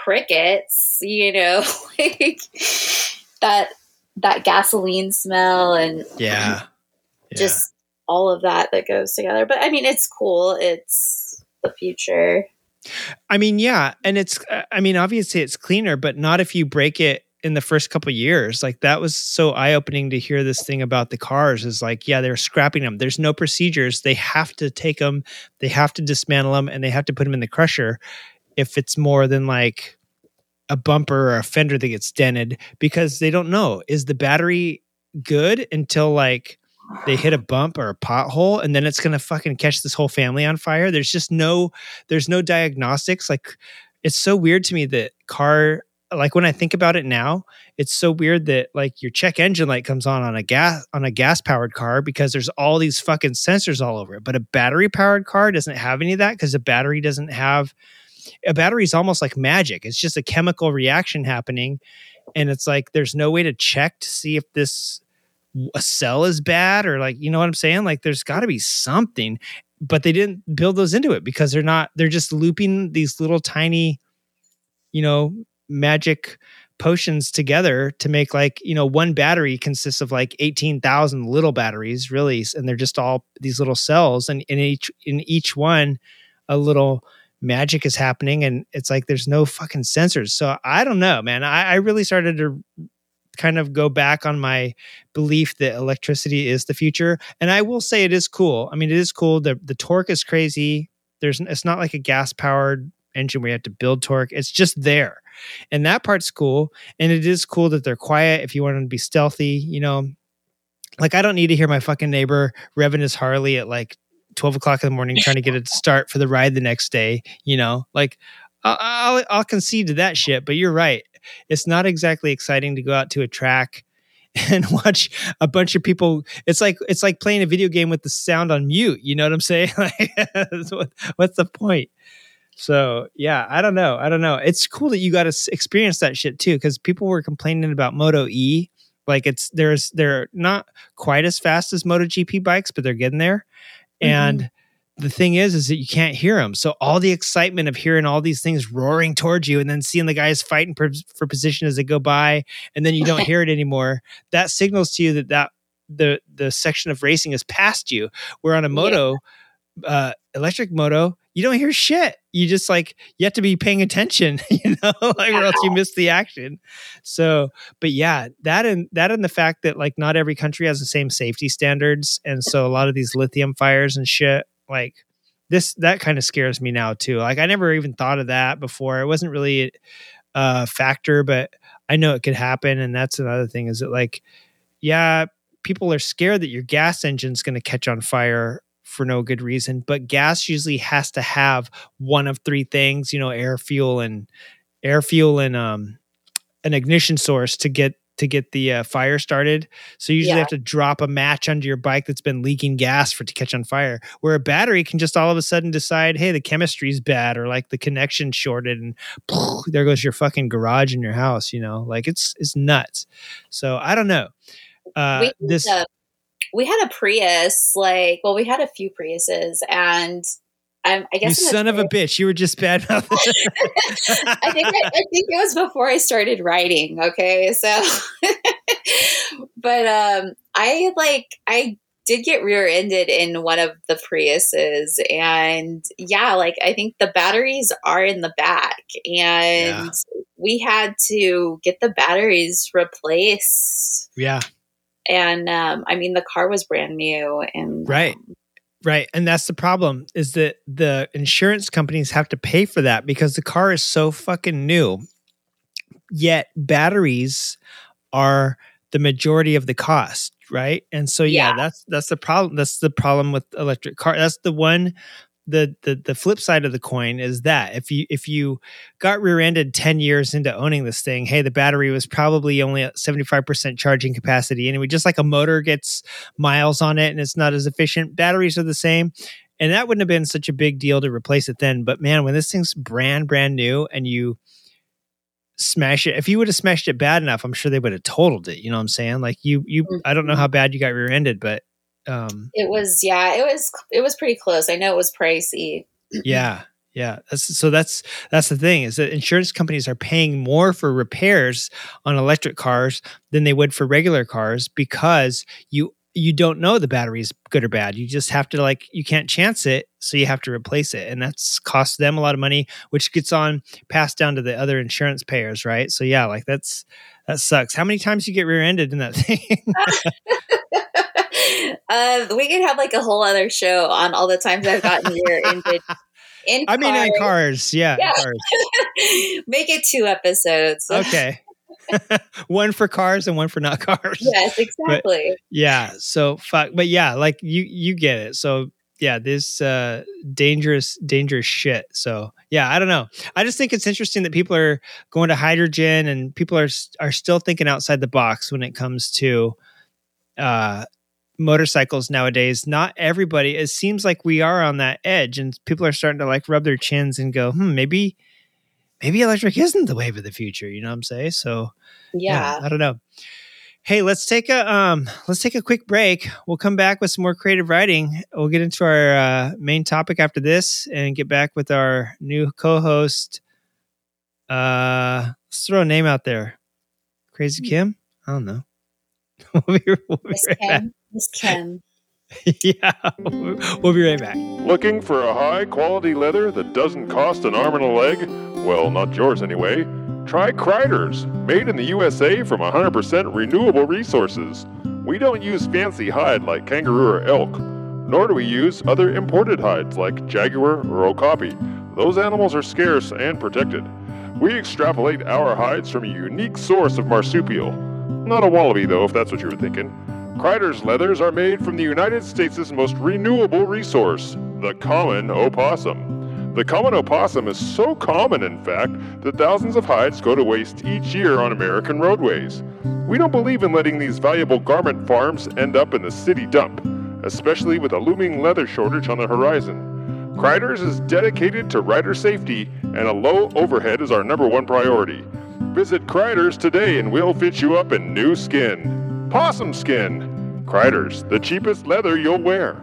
crickets, you know, like that that gasoline smell and Yeah. Yeah. just all of that that goes together. But I mean, it's cool. It's the future. I mean, yeah, and it's uh, I mean, obviously it's cleaner, but not if you break it in the first couple years. Like that was so eye-opening to hear this thing about the cars is like, yeah, they're scrapping them. There's no procedures. They have to take them, they have to dismantle them and they have to put them in the crusher if it's more than like a bumper or a fender that gets dented because they don't know is the battery good until like they hit a bump or a pothole and then it's going to fucking catch this whole family on fire there's just no there's no diagnostics like it's so weird to me that car like when i think about it now it's so weird that like your check engine light comes on on a gas on a gas powered car because there's all these fucking sensors all over it but a battery powered car doesn't have any of that because a battery doesn't have a battery is almost like magic. It's just a chemical reaction happening and it's like there's no way to check to see if this a cell is bad or like you know what i'm saying? Like there's got to be something but they didn't build those into it because they're not they're just looping these little tiny you know magic potions together to make like you know one battery consists of like 18,000 little batteries really and they're just all these little cells and in each in each one a little magic is happening and it's like there's no fucking sensors. So i don't know man. I, I really started to kind of go back on my belief that electricity is the future and i will say it is cool. I mean it is cool. The the torque is crazy. There's it's not like a gas powered engine where you have to build torque. It's just there. And that part's cool. And it is cool that they're quiet if you want to be stealthy, you know. Like I don't need to hear my fucking neighbor revving his Harley at like 12 o'clock in the morning trying to get it to start for the ride the next day, you know. Like I'll, I'll, I'll concede to that shit, but you're right. It's not exactly exciting to go out to a track and watch a bunch of people. It's like it's like playing a video game with the sound on mute. You know what I'm saying? Like, what, what's the point? So yeah, I don't know. I don't know. It's cool that you got to experience that shit too, because people were complaining about Moto E. Like it's there's they're not quite as fast as Moto GP bikes, but they're getting there. And the thing is, is that you can't hear them. So all the excitement of hearing all these things roaring towards you, and then seeing the guys fighting for, for position as they go by, and then you don't hear it anymore. That signals to you that that the the section of racing is past you. Where on a moto, uh, electric moto, you don't hear shit. You just like you have to be paying attention, you know, like or else you miss the action. So, but yeah, that and that and the fact that like not every country has the same safety standards, and so a lot of these lithium fires and shit, like this, that kind of scares me now too. Like I never even thought of that before. It wasn't really a factor, but I know it could happen, and that's another thing. Is that like, yeah, people are scared that your gas engine's going to catch on fire for no good reason. But gas usually has to have one of three things, you know, air, fuel, and air, fuel, and um, an ignition source to get to get the uh, fire started. So you usually Yeah. have to drop a match under your bike that's been leaking gas for to catch on fire. Where a battery can just all of a sudden decide, hey, the chemistry's bad or like the connection shorted, and there goes your fucking garage in your house. You know, like it's it's nuts. So I don't know. Uh, we, this a, we had a Prius, like, well, we had a few Priuses, and um, I you guess the son of a bitch, you were just bad I think I, I think it was before I started writing. Okay, so, but um, I like I did get rear-ended in one of the Priuses, and yeah, like I think the batteries are in the back, and we had to get the batteries replaced. yeah. And um, I mean, the car was brand new, and Right. Right. And that's the problem is that the insurance companies have to pay for that because the car is so fucking new. Yet batteries are the majority of the cost, right? And so yeah, Yeah. that's that's the problem. That's the problem with electric car. That's the one the the the flip side of the coin is that if you if you got rear-ended 10 years into owning this thing, hey, the battery was probably only at 75% charging capacity anyway, just like a motor gets miles on it and it's not as efficient. Batteries are the same. And that wouldn't have been such a big deal to replace it then. But man, when this thing's brand, brand new and you smash it, if you would have smashed it bad enough, I'm sure they would have totaled it. You know what I'm saying? Like you, you, I don't know mm-hmm. how bad you got rear ended, but um, it was yeah, it was it was pretty close. I know it was pricey. yeah, yeah. That's, so that's that's the thing is that insurance companies are paying more for repairs on electric cars than they would for regular cars because you you don't know the battery is good or bad. You just have to like you can't chance it, so you have to replace it, and that's cost them a lot of money, which gets on passed down to the other insurance payers, right? So yeah, like that's that sucks. How many times you get rear-ended in that thing? uh, we could have like a whole other show on all the times I've gotten rear-ended. In I mean, in cars. yeah, Yeah. cars. Make it two episodes. Okay. one for cars and one for not cars. yes, exactly. Yeah. So fuck. But yeah, like you you get it. So yeah, this uh dangerous dangerous shit. So yeah, I don't know. I just think it's interesting that people are going to hydrogen and people are are still thinking outside the box when it comes to uh motorcycles nowadays. Not everybody. It seems like we are on that edge and people are starting to like rub their chins and go, "Hmm, maybe maybe electric isn't the wave of the future." You know what I'm saying? So Yeah. I don't know. Hey, let's take a um let's take a quick break. We'll come back with some more creative riding. We'll get into our uh, main topic after this and get back with our new co-host. Uh let's throw a name out there. Crazy Kim? I don't know. we'll be, we'll be right back. Kim. Miss Kim. yeah, we'll we'll be right back. Looking for a high quality leather that doesn't cost an arm and a leg? Well, not yours anyway. Try Kriders, made in the USA from 100% renewable resources. We don't use fancy hide like kangaroo or elk, nor do we use other imported hides like jaguar or okapi. those animals are scarce and protected. We extrapolate our hides from a unique source of marsupial. Not a wallaby, though, if that's what you were thinking. Kreider's leathers are made from the United States' most renewable resource, the common opossum. The common opossum is so common, in fact, that thousands of hides go to waste each year on American roadways. We don't believe in letting these valuable garment farms end up in the city dump, especially with a looming leather shortage on the horizon. Kreider's is dedicated to rider safety, and a low overhead is our number one priority. Visit Kreider's today and we'll fit you up in new skin. Possum skin! Kreider's, the cheapest leather you'll wear.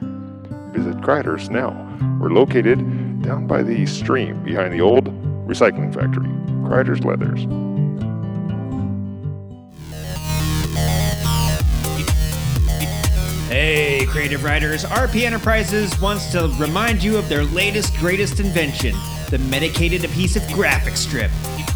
Visit Kreider's now. We're located down by the stream behind the old recycling factory. Kreider's Leathers. Hey, creative riders, RP Enterprises wants to remind you of their latest, greatest invention the medicated adhesive graphic strip.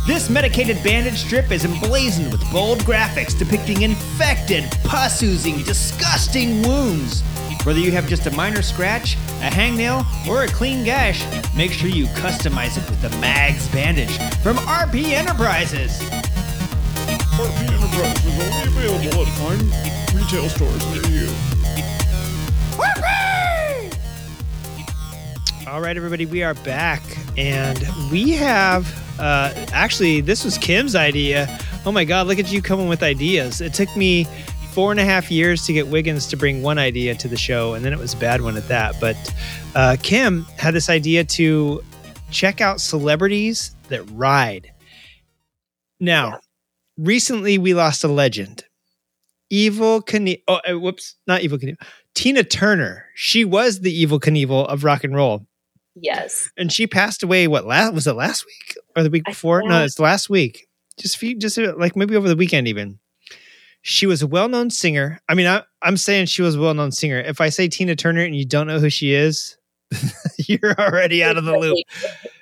This medicated bandage strip is emblazoned with bold graphics depicting infected, pus oozing, disgusting wounds. Whether you have just a minor scratch, a hangnail, or a clean gash, make sure you customize it with the Mags bandage from RP Enterprises. RP Enterprises is only available at fine retail stores near you. All right, everybody, we are back, and we have uh, actually this was Kim's idea. Oh my God, look at you coming with ideas! It took me four and a half years to get Wiggins to bring one idea to the show, and then it was a bad one at that. But uh, Kim had this idea to check out celebrities that ride. Now, recently we lost a legend. Evel Knievel. Oh, uh, whoops, not Evel Knievel. Tina Turner. She was the Evel Knievel of rock and roll. Yes. And she passed away. What last was it last week or the week before? No, it's last week. Just few, just uh, like maybe over the weekend even. She was a well-known singer. I mean, I, I'm saying she was a well-known singer. If I say Tina Turner and you don't know who she is, you're already out of the loop.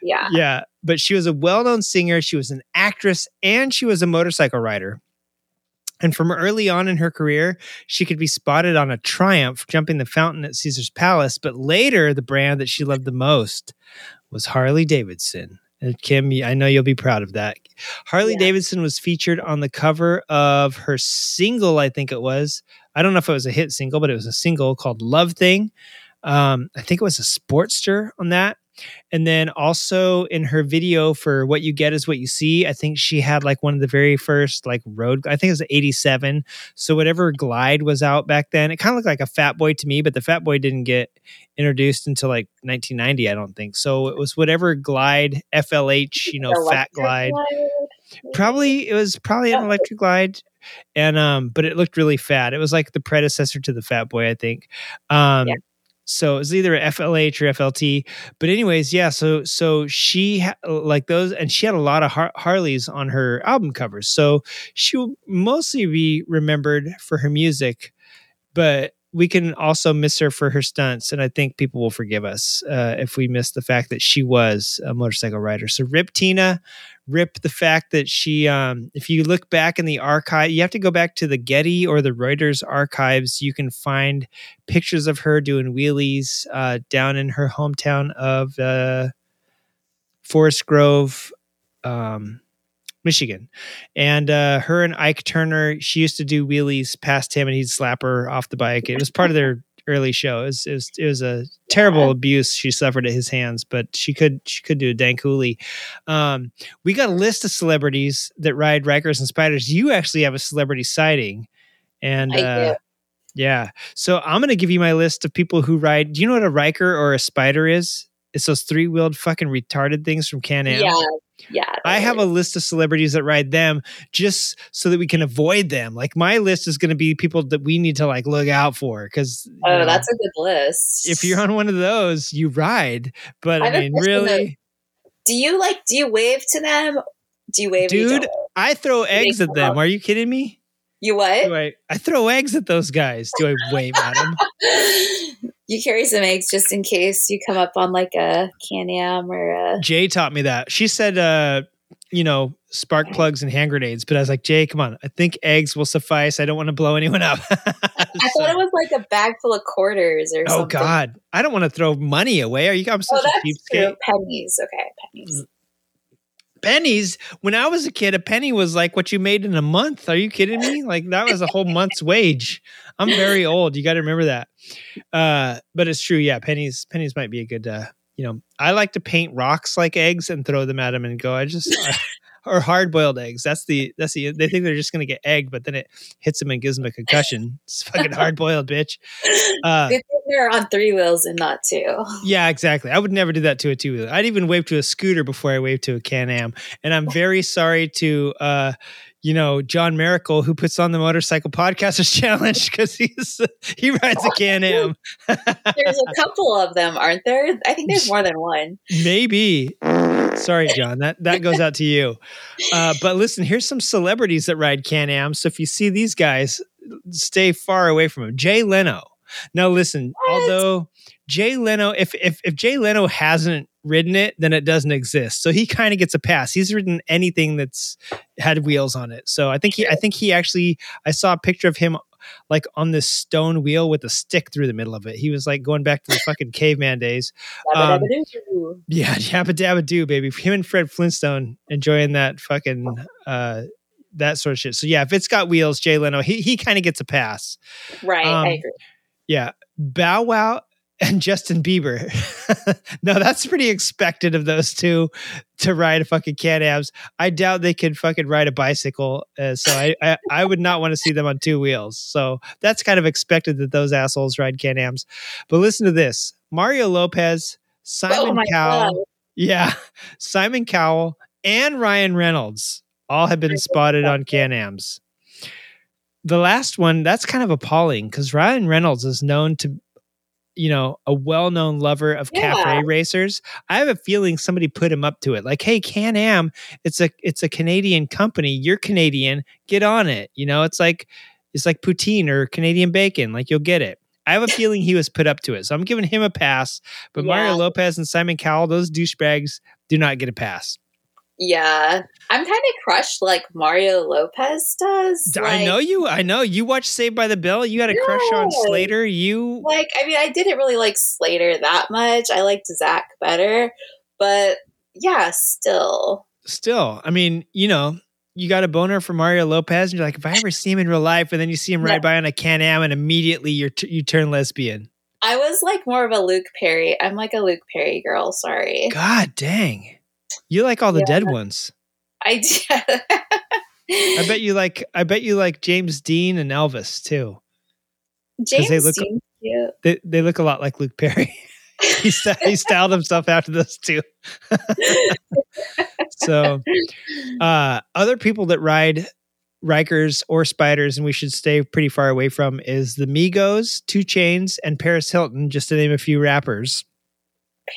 Yeah. Yeah, but she was a well-known singer. She was an actress and she was a motorcycle rider. And from early on in her career, she could be spotted on a Triumph jumping the fountain at Caesar's Palace. But later, the brand that she loved the most was Harley Davidson. And Kim, I know you'll be proud of that. Harley Davidson was featured on the cover of her single, I think it was. I don't know if it was a hit single, but it was a single called Love Thing. Um, I think it was a Sportster on that. And then also in her video for What You Get Is What You See, I think she had like one of the very first like road, I think it was 87. So whatever glide was out back then, it kind of looked like a Fat Boy to me, but the Fat Boy didn't get introduced until like 1990, I don't think. So it was whatever glide, FLH, you know, Fat Glide. Probably, it was probably an electric glide and um but it looked really fat it was like the predecessor to the fat boy i think um so it was either FLH or FLT. But anyways, yeah. So so she ha- like those, and she had a lot of Har- Harleys on her album covers. So she will mostly be remembered for her music, but we can also miss her for her stunts, and I think people will forgive us uh, if we miss the fact that she was a motorcycle rider. So rip Tina, rip the fact that she. Um, if you look back in the archive, you have to go back to the Getty or the Reuters archives. You can find pictures of her doing wheelies uh, down in her hometown of uh, Forest Grove. Um, Michigan. And uh, her and Ike Turner, she used to do wheelies past him and he'd slap her off the bike. It was part of their early show. It was, it was, it was a terrible abuse she suffered at his hands, but she could she could do a dank hoolie. Um, we got a list of celebrities that ride Rykers and Spyders. You actually have a celebrity sighting. And uh, yeah. So I'm gonna give you my list of people who ride. Do you know what a Ryker or a spyder is? It's those three wheeled fucking retarded things from Can Am. Yeah. Yeah. I have a list of celebrities that ride them just so that we can avoid them. Like my list is going to be people that we need to like look out for because Oh, that's a good list. if you're on one of those, you ride. But I I, mean, really, Do you like? Do you wave to them? Do you wave? dude. I throw eggs at them. Are you kidding me? You what? Do I, I throw eggs at those guys. Do I wave at them? you carry some eggs just in case you come up on like a Can Am or a. Jay taught me that. She said, uh, you know, spark plugs and hand grenades. But I was like, Jay, come on. I think eggs will suffice. I don't want to blow anyone up. I thought it was like a bag full of quarters or oh something. God, I don't want to throw money away. Are you? I'm such Oh, a cheapskate. true. Pennies. Okay, pennies. Pennies. When i was a kid a penny was like what you made in a month. Are you kidding me? Like that was a whole month's wage. I'm very old. You got to remember that. Uh but it's true. Yeah pennies pennies might be a good uh you know i like to paint rocks like eggs and throw them at them and go. I just or hard boiled eggs that's the that's the they think they're just gonna get egg but then it hits them and gives them a concussion it's fucking hard boiled bitch Uh, they're on three wheels and not two. yeah, exactly. I would never do that to a two wheeler. I'd even wave to a scooter before I wave to a Can Am. And I'm very sorry to, uh, you know, John Miracle who puts on the Motorcycle Podcasters Challenge because he's he rides a Can Am. There's a couple of them, aren't there? I think there's more than one. Maybe. Sorry, John. That that goes out to you. Uh, but listen, here's some celebrities that ride Can Am. So if you see these guys, stay far away from them. Jay Leno. Now listen, although Jay Leno, if if if Jay Leno hasn't ridden it, then it doesn't exist. So he kind of gets a pass. He's ridden anything that's had wheels on it. So I think he I think he actually I saw a picture of him like on this stone wheel with a stick through the middle of it. He was like going back to the fucking caveman days. Um, yeah, Yabba Dabba Doo, baby. Him and Fred Flintstone enjoying that fucking uh that sort of shit. So yeah, if it's got wheels, Jay Leno, he he kind of gets a pass. Right, Um, I agree. Yeah. Bow Wow and Justin Bieber. no, that's pretty expected of those two to ride a fucking Can Ams. I doubt they could fucking ride a bicycle. Uh, so I, I I would not want to see them on two wheels. So that's kind of expected that those assholes ride can ams. But listen to this: Mario Lopez, Simon Oh Cowell, God. yeah, Simon Cowell, and Ryan Reynolds all have been spotted on can ams the last one that's kind of appalling because Ryan Reynolds is known to, you know, a well-known lover of Yeah. cafe racers. I have a feeling somebody put him up to it. Like, hey, Can Am, it's a it's a Canadian company. You're Canadian, get on it. You know, it's like it's like poutine or Canadian bacon. Like you'll get it. I have a feeling he was put up to it, so I'm giving him a pass. But Mario Lopez and Simon Cowell, those douchebags, do not get a pass. Yeah. I'm kind of crushed like Mario Lopez does. I know you. I know you watched Saved by the Bell. You had a crush on Slater. You Like, I mean, I didn't really like Slater that much. I liked Zach better. But yeah, still. still, I mean, you know, you got a boner for Mario Lopez, and you're like, if I ever see him in real life, and then you see him ride by on a Can Am, and immediately you're t- you turn lesbian. I was like more of a Luke Perry. I'm like a Luke Perry girl. Sorry. God dang, you like all the Yeah. dead ones. I I bet you like. I bet you like James Dean and Elvis too. James they look- cute. They they look a lot like Luke Perry. he, st- he styled himself after those two. so, uh, other people that ride Rykers or Spyders, and we should stay pretty far away from, is the Migos, 2 Chainz, and Paris Hilton, just to name a few rappers.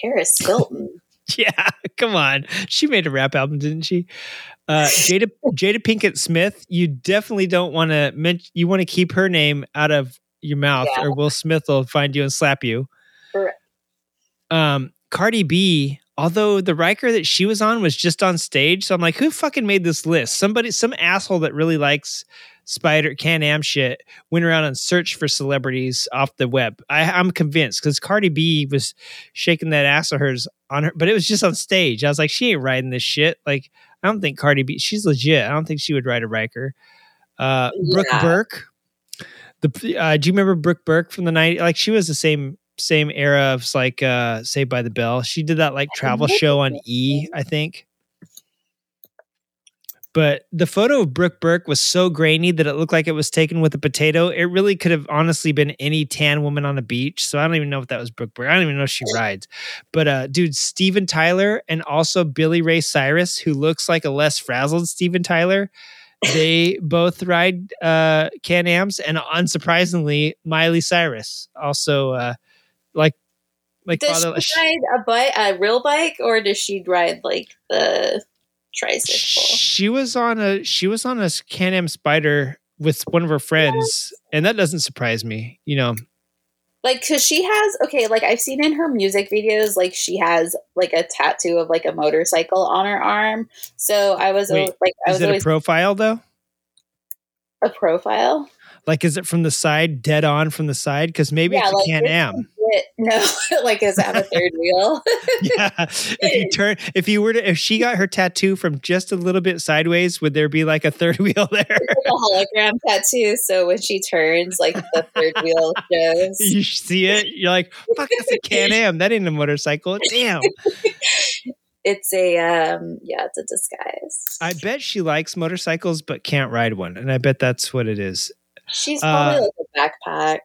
Paris Hilton. Yeah, come on. She made a rap album, didn't she? Uh, Jada Jada Pinkett Smith. You definitely don't want to mention. You want to keep her name out of your mouth, Yeah. or Will Smith will find you and slap you. Correct. Um, Cardi B. Although the Ryker that she was on was just on stage, so I'm like, who fucking made this list? Somebody, some asshole that really likes Spyder Can Am shit went around and searched for celebrities off the web. I, I'm convinced because Cardi B was shaking that ass of hers on her, but it was just on stage. I was like, she ain't riding this shit. Like, I don't think Cardi B. She's legit. I don't think she would ride a Ryker. Uh, Brooke Burke. The uh, do you remember Brooke Burke from the night? Like she was the same same era of like uh Saved by the Bell. She did that like travel show on E, I think. But the photo of Brooke Burke was so grainy that it looked like it was taken with a potato. It really could have honestly been any tan woman on a beach. So I don't even know if that was Brooke Burke. I don't even know if she rides. But uh dude, Steven Tyler and also Billy Ray Cyrus, who looks like a less frazzled Steven Tyler, they both ride uh Can Ams, and unsurprisingly, Miley Cyrus also uh like like Does father. she ride a bike, a real bike, or does she ride like the tricycle? she was on a she was on a Can Am Spyder with one of her friends, and that doesn't surprise me. You know, like because she has okay like i've seen in her music videos like she has like a tattoo of like a motorcycle on her arm so i was Wait, like i is was it a profile though? a profile Like, is it from the side, dead on from the side? Because maybe Yeah, it's a like, Can it's Am. no like is that a third wheel yeah. If you turn, if you were to, if she got her tattoo from just a little bit sideways, would there be like a third wheel there? It's a hologram tattoo so when she turns like the third wheel shows you see it, you're like, fuck, that's a Can Am. That ain't a motorcycle. Damn. it's a um yeah it's a disguise I bet she likes motorcycles but can't ride one, and I bet that's what it is. She's probably Uh, like a backpack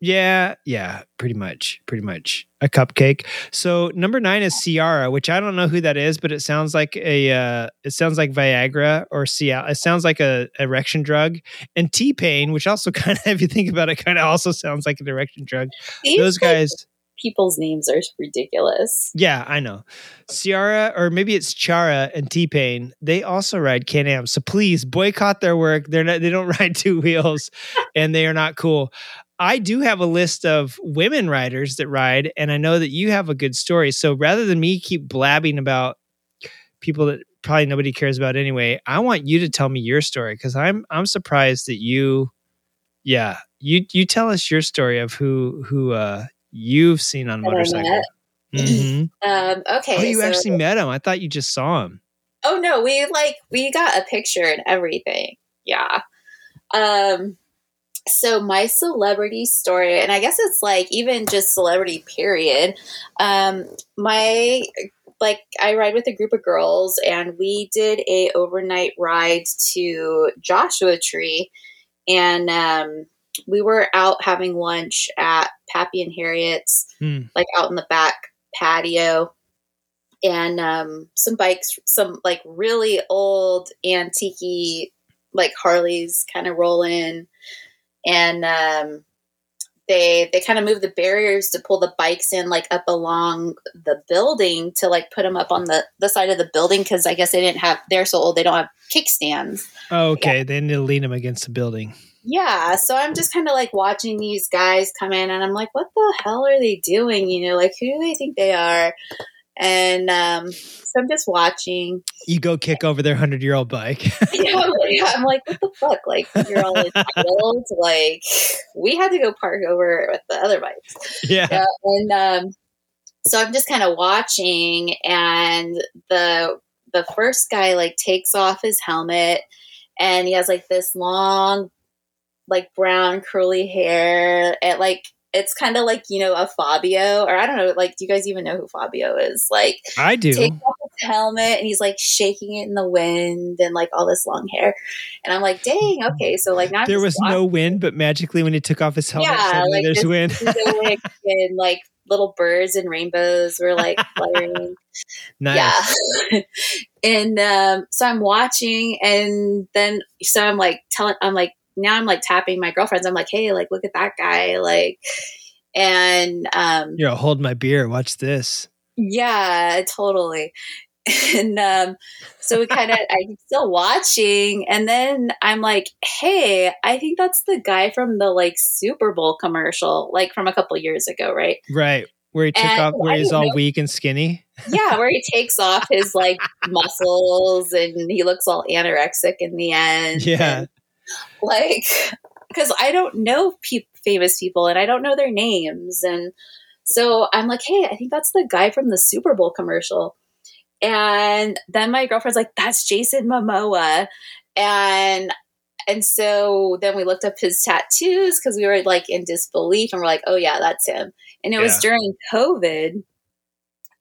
Yeah, yeah, pretty much, pretty much a cupcake. So number nine is Ciara, which I don't know who that is, but it sounds like a uh, it sounds like Viagra or Cial. It sounds like a erection drug. And T Pain, which also kind of, if you think about it, kind of also sounds like an erection drug. These, Those guys. People's names are ridiculous Yeah, I know. Ciara, or maybe it's Chara and T Pain. They also ride Can Am. So please boycott their work. They're not. They don't ride two wheels, and they are not cool. I do have a list of women riders that ride, and I know that you have a good story. So rather than me keep blabbing about people that probably nobody cares about anyway, I want you to tell me your story because I'm I'm surprised that you, yeah, you you tell us your story of who who uh you've seen on motorcycle. met. Mhm. um okay Oh, you so- actually met him. I thought you just saw him. Oh no, we like we got a picture and everything. Yeah. Um so my celebrity story and I guess it's like even just celebrity period. Um my like I ride with a group of girls and we did a overnight ride to Joshua Tree and um we were out having lunch at Pappy and Harriet's Hmm. like out in the back patio and um, some bikes, some like really old antique like Harleys kind of roll in, and um, they they kind of move the barriers to pull the bikes in like up along the building to like put them up on the the side of the building because I guess they didn't have they're so old they don't have kickstands. Oh, okay. They need to lean them against the building. Yeah, so I'm just kind of like watching these guys come in, and I'm like, what the hell are they doing? You know, like who do they think they are? And um, so I'm just watching. You go kick over their hundred year old bike. Yeah, like, I'm like, what the fuck? Like you're all entitled. like we had to go park over with the other bikes. yeah. Yeah, and um, so I'm just kind of watching, and the the first guy like takes off his helmet, and he has like this long, like brown curly hair, and like it's kind of like you know a Fabio, or I don't know, like do you guys even know who Fabio is? Like I do. takes off his helmet and he's like shaking it in the wind and like all this long hair, and I'm like, dang, okay, so like now There was no wind, but magically when he took off his helmet, Yeah, suddenly like there's wind. and like little birds and rainbows were like fluttering. nice. Yeah. and um, so I'm watching, and then so I'm like telling, I'm like now I'm like tapping my girlfriends. I'm like, hey, like look at that guy, like, and um, You're hold my beer. Watch this. yeah, totally. And um, so we kind of, I'm still watching, and then I'm like, "Hey, I think that's the guy from the like Super Bowl commercial, like from a couple years ago, right?" Right. Where he took And off, where I he's all know- weak and skinny. Yeah, where he takes off his like muscles and he looks all anorexic in the end. Yeah. And, like, because I don't know pe- famous people and I don't know their names, and so I'm like, "Hey, I think that's the guy from the Super Bowl commercial." And then my girlfriend's like, "That's Jason Momoa," and and so then we looked up his tattoos because we were like in disbelief, and we're like, "Oh yeah, that's him." And it was during COVID,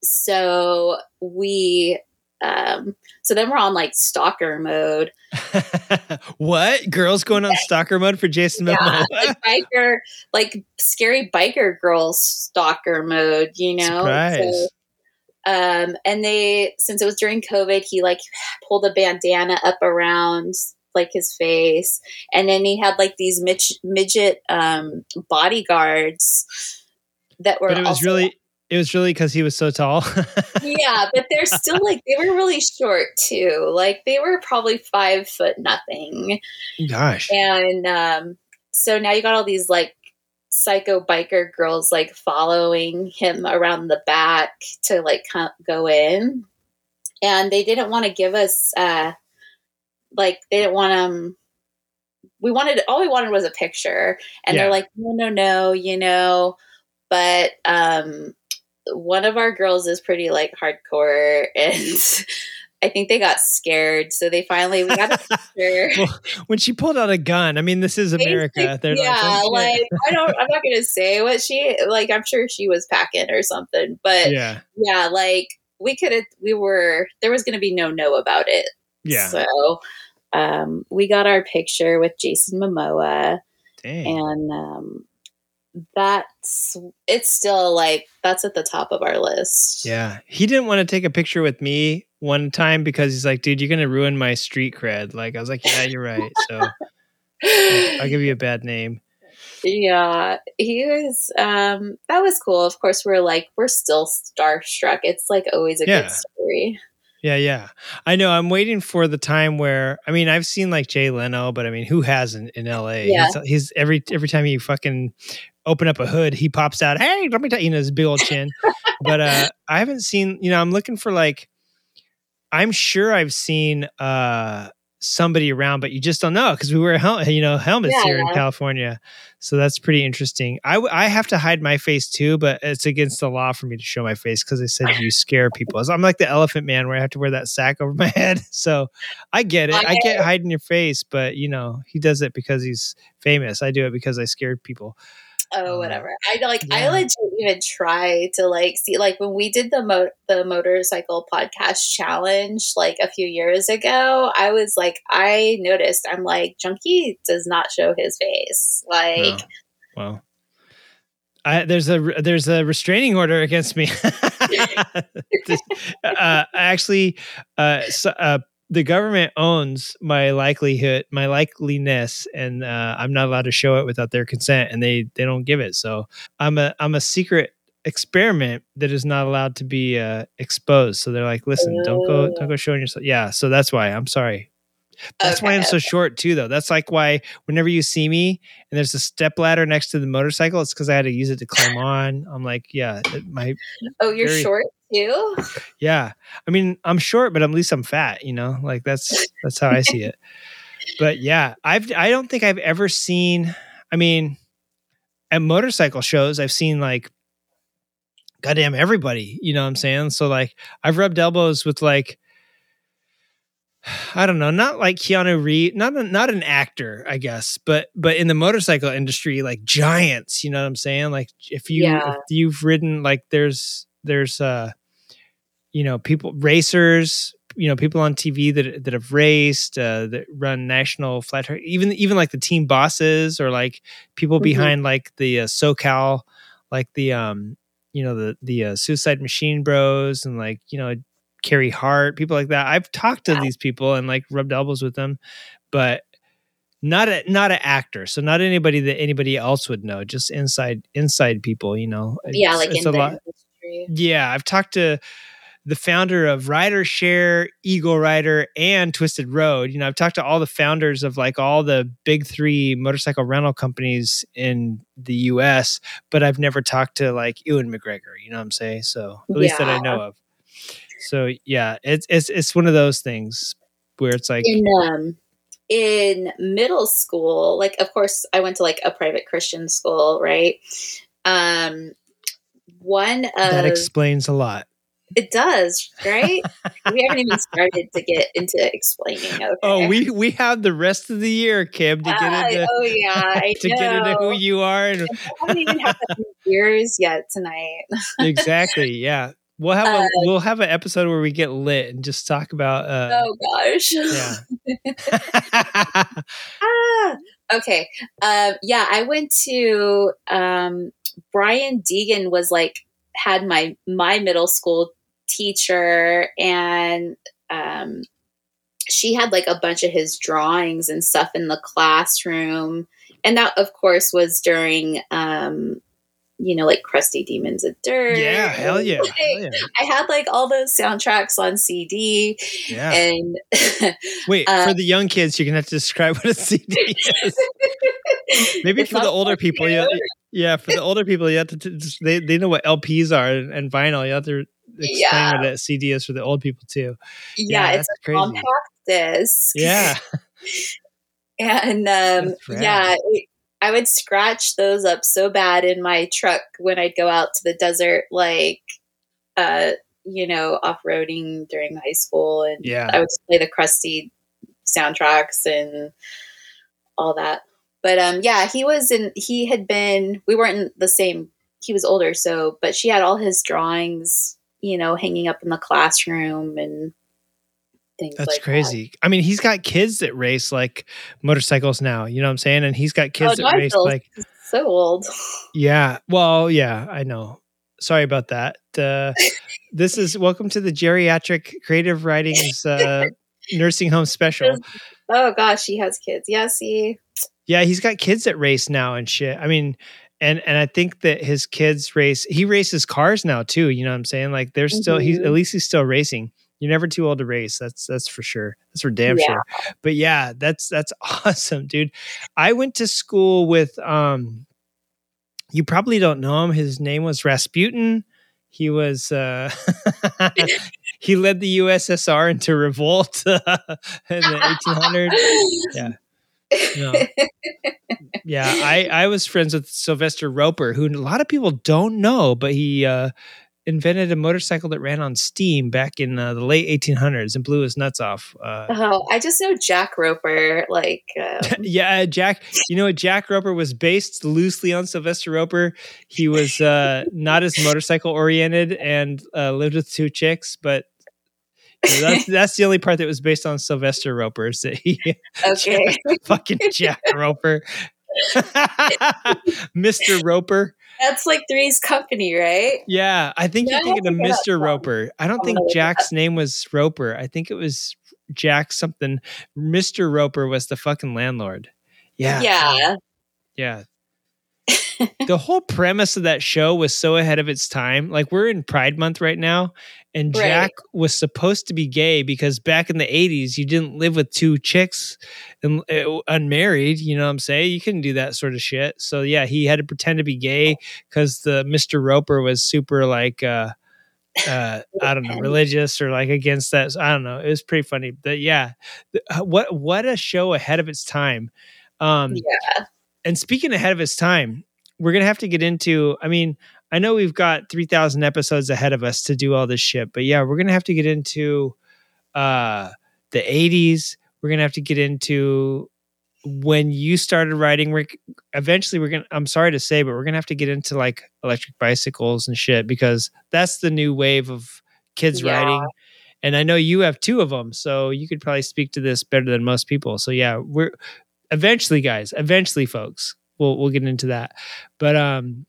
so we. Um, so then we're on like stalker mode. what? Girls going on stalker mode for Jason Yeah, Momoa? like biker, like scary biker girl stalker mode, you know? So, um, and they, since it was during COVID, he like pulled a bandana up around like his face, and then he had like these midget, midget um, bodyguards that were. but it was also- really, it was really because he was so tall. yeah, but they're still like they were really short too. Like they were probably five foot nothing. Gosh. And um, so now you got all these like psycho biker girls like following him around the back to like co- go in and they didn't want to give us uh like they didn't want um we wanted all we wanted was a picture and Yeah. they're like no no no you know but um one of our girls is pretty like hardcore and i think they got scared so they finally we got a picture Well, when she pulled out a gun, I mean, this is America. They're yeah, like, like. I don't. I'm not gonna say what she like. I'm sure she was packing or something, but yeah, yeah, like we could have. We were there was gonna be no no about it. yeah. So um, we got our picture with Jason Momoa, Dang. and um, that's it's still like that's at the top of our list. Yeah. He didn't want to take a picture with me one time because he's like, dude, you're to ruin my street cred. Like, I was like, yeah, you're right. So I'll give you a bad name. Yeah, he was. Um, that was cool. Of course, we're like we're still starstruck. It's like always a Yeah. good story. Yeah, yeah. I know. I'm waiting for the time where I mean, I've seen like Jay Leno, but I mean, who hasn't in LA? Yeah. He's, he's every every time he fucking open up a hood, he pops out. Hey, let me tell you, know, his big old chin. but uh I haven't seen. You know, I'm looking for like. I'm sure I've seen uh somebody around, but you just don't know because we wear hel- you know helmets here in California. So that's pretty interesting. I w- I have to hide my face too, but it's against the law for me to show my face because they said you scare people. So I'm like the elephant man where I have to wear that sack over my head. So I get it. I get hiding your face, but you know he does it because he's famous. I do it because I scared people. Oh, whatever. I like. I yeah. legit even try to like see like when we did the mo- the motorcycle podcast challenge like a few years ago. I was like, I noticed. I'm like, Junkie does not show his face. Like, No. Well, I, there's a there's a restraining order against me. Uh, actually, uh, so, uh, the government owns my likelihood, my likeliness, and uh, I'm not allowed to show it without their consent, and they they don't give it. So I'm a I'm a secret experiment that is not allowed to be uh, exposed. So they're like, listen, don't go don't go showing yourself. Yeah, so that's why I'm sorry. That's why I'm so short too, though. That's like why whenever you see me and there's a step ladder next to the motorcycle, it's because I had to use it to climb on. I'm like, yeah, it- my oh, you're very- short too. yeah. I mean, I'm short, but at least I'm fat. You know, like that's that's how I see it. But yeah, I've I don't think I've ever seen. I mean, at motorcycle shows, I've seen like goddamn everybody. You know what I'm saying? So like, I've rubbed elbows with like. I don't know, not like Keanu Reeves, not a, not an actor, I guess, but but in the motorcycle industry, like giants, you know what I'm saying? Like if you Yeah. if you've ridden, like there's there's uh you know people racers you know people on tv that that have raced uh that run national flat track even even like the team bosses or like people Mhm. behind like the uh, socal like the um you know the the uh, suicide machine bros and like you know Carey Hart people like that i've talked to these people and like rubbed elbows with them but not a not an actor so not anybody that anybody else would know just inside inside people you know yeah, like it's in a the lot industry. yeah, I've talked to the founder of Rider Share, Eagle Rider, and Twisted Road. You know, I've talked to all the founders of like all the big three motorcycle rental companies in the US, but I've never talked to like Ewan McGregor, you know what I'm saying? So at least that I know of. So yeah, it's it's it's one of those things where it's like in um in middle school like of course i went to like a private christian school right? Um one of that explains a lot. it does right? We haven't even started to get into explaining okay? Oh, we we have the rest of the year, Kim, to get into oh yeah to get into who you are and I haven't even had years yet tonight. Exactly yeah we'll have a Uh, we'll have an episode where we get lit and just talk about uh oh gosh. yeah. Ah, okay. Um yeah i went to um brian deegan was like had my my middle school teacher and um she had like a bunch of his drawings and stuff in the classroom. And that of course was during um you know like crusty demons of dirt yeah hell yeah, Like, hell yeah. i had like all those soundtracks on cd Yeah. and wait uh, for the young kids you're gonna have to describe what a cd is maybe It's for the older people yeah Yeah, for the older people, you have to t- they they know what LPs are and, and vinyl. You have to explain Yeah. what a CD is for the old people too. Yeah, it's that's a compact disc. Yeah, and um, yeah, it, I would scratch those up so bad in my truck when I'd go out to the desert, like, uh, you know, off roading during high school, and Yeah. I would play the crusty soundtracks and all that. But um, yeah, he was in. He had been. We weren't in the same. He was older, so but she had all his drawings, you know, hanging up in the classroom and things. that's like that. crazy. I mean, he's got kids that race like motorcycles now. You know what I'm saying? And he's got kids Oh, that race like so old. Yeah. Well, yeah, I know. Sorry about that. Uh, this is welcome to the geriatric creative ridings uh, nursing home special. Oh gosh, he has kids. Yeah, see. Yeah, he's got kids that race now and shit. I mean, and and I think that his kids race. He races cars now too. You know what I'm saying? Like they're still. He's at least he's still racing. You're never too old to race. That's that's for sure. That's for damn Yeah. sure. But yeah, that's that's awesome, dude. I went to school with um you probably don't know him. His name was Rasputin. He was uh he led the USSR into revolt in the 1800s. Yeah. No. Yeah, I I was friends with Sylvester Roper, who a lot of people don't know, but he uh invented a motorcycle that ran on steam back in uh, the late 1800s and blew his nuts off. Uh, Oh, I just know Jack Roper. Like, um, yeah, Jack. You know what? Jack Roper was based loosely on Sylvester Roper. He was uh, not as motorcycle oriented and uh, lived with two chicks, but you know, that's that's the only part that was based on Sylvester Roper. Is that he, okay. fucking Jack Roper, Mister Roper. That's like Three's Company, right? Yeah, I think Yeah, you're thinking of Mr. Roper. I don't think Jack's name was Roper. I think it was Jack something. Mr. Roper was the fucking landlord. Yeah. Yeah. Yeah. the whole premise of that show was so ahead of its time. Like we're in Pride Month right now, and Right. Jack was supposed to be gay because back in the 80s, you didn't live with two chicks and uh, unmarried. You know what I'm saying? You couldn't do that sort of shit. So yeah, he had to pretend to be gay because the Mr. Roper was super like uh uh I don't know, religious or like against that. I don't know. It was pretty funny. But yeah, uh, what what a show ahead of its time. Um Yeah. and speaking ahead of its time, we're gonna have to get into. I mean, I know we've got three thousand episodes ahead of us to do all this shit, but yeah, we're gonna have to get into uh the '80s. We're gonna have to get into when you started riding. Rick. Eventually, we're gonna. I'm sorry to say, but we're gonna have to get into like electric bicycles and shit because that's the new wave of kids Yeah. riding. And I know you have two of them, so you could probably speak to this better than most people. So yeah, we're eventually guys eventually folks we'll we'll get into that but um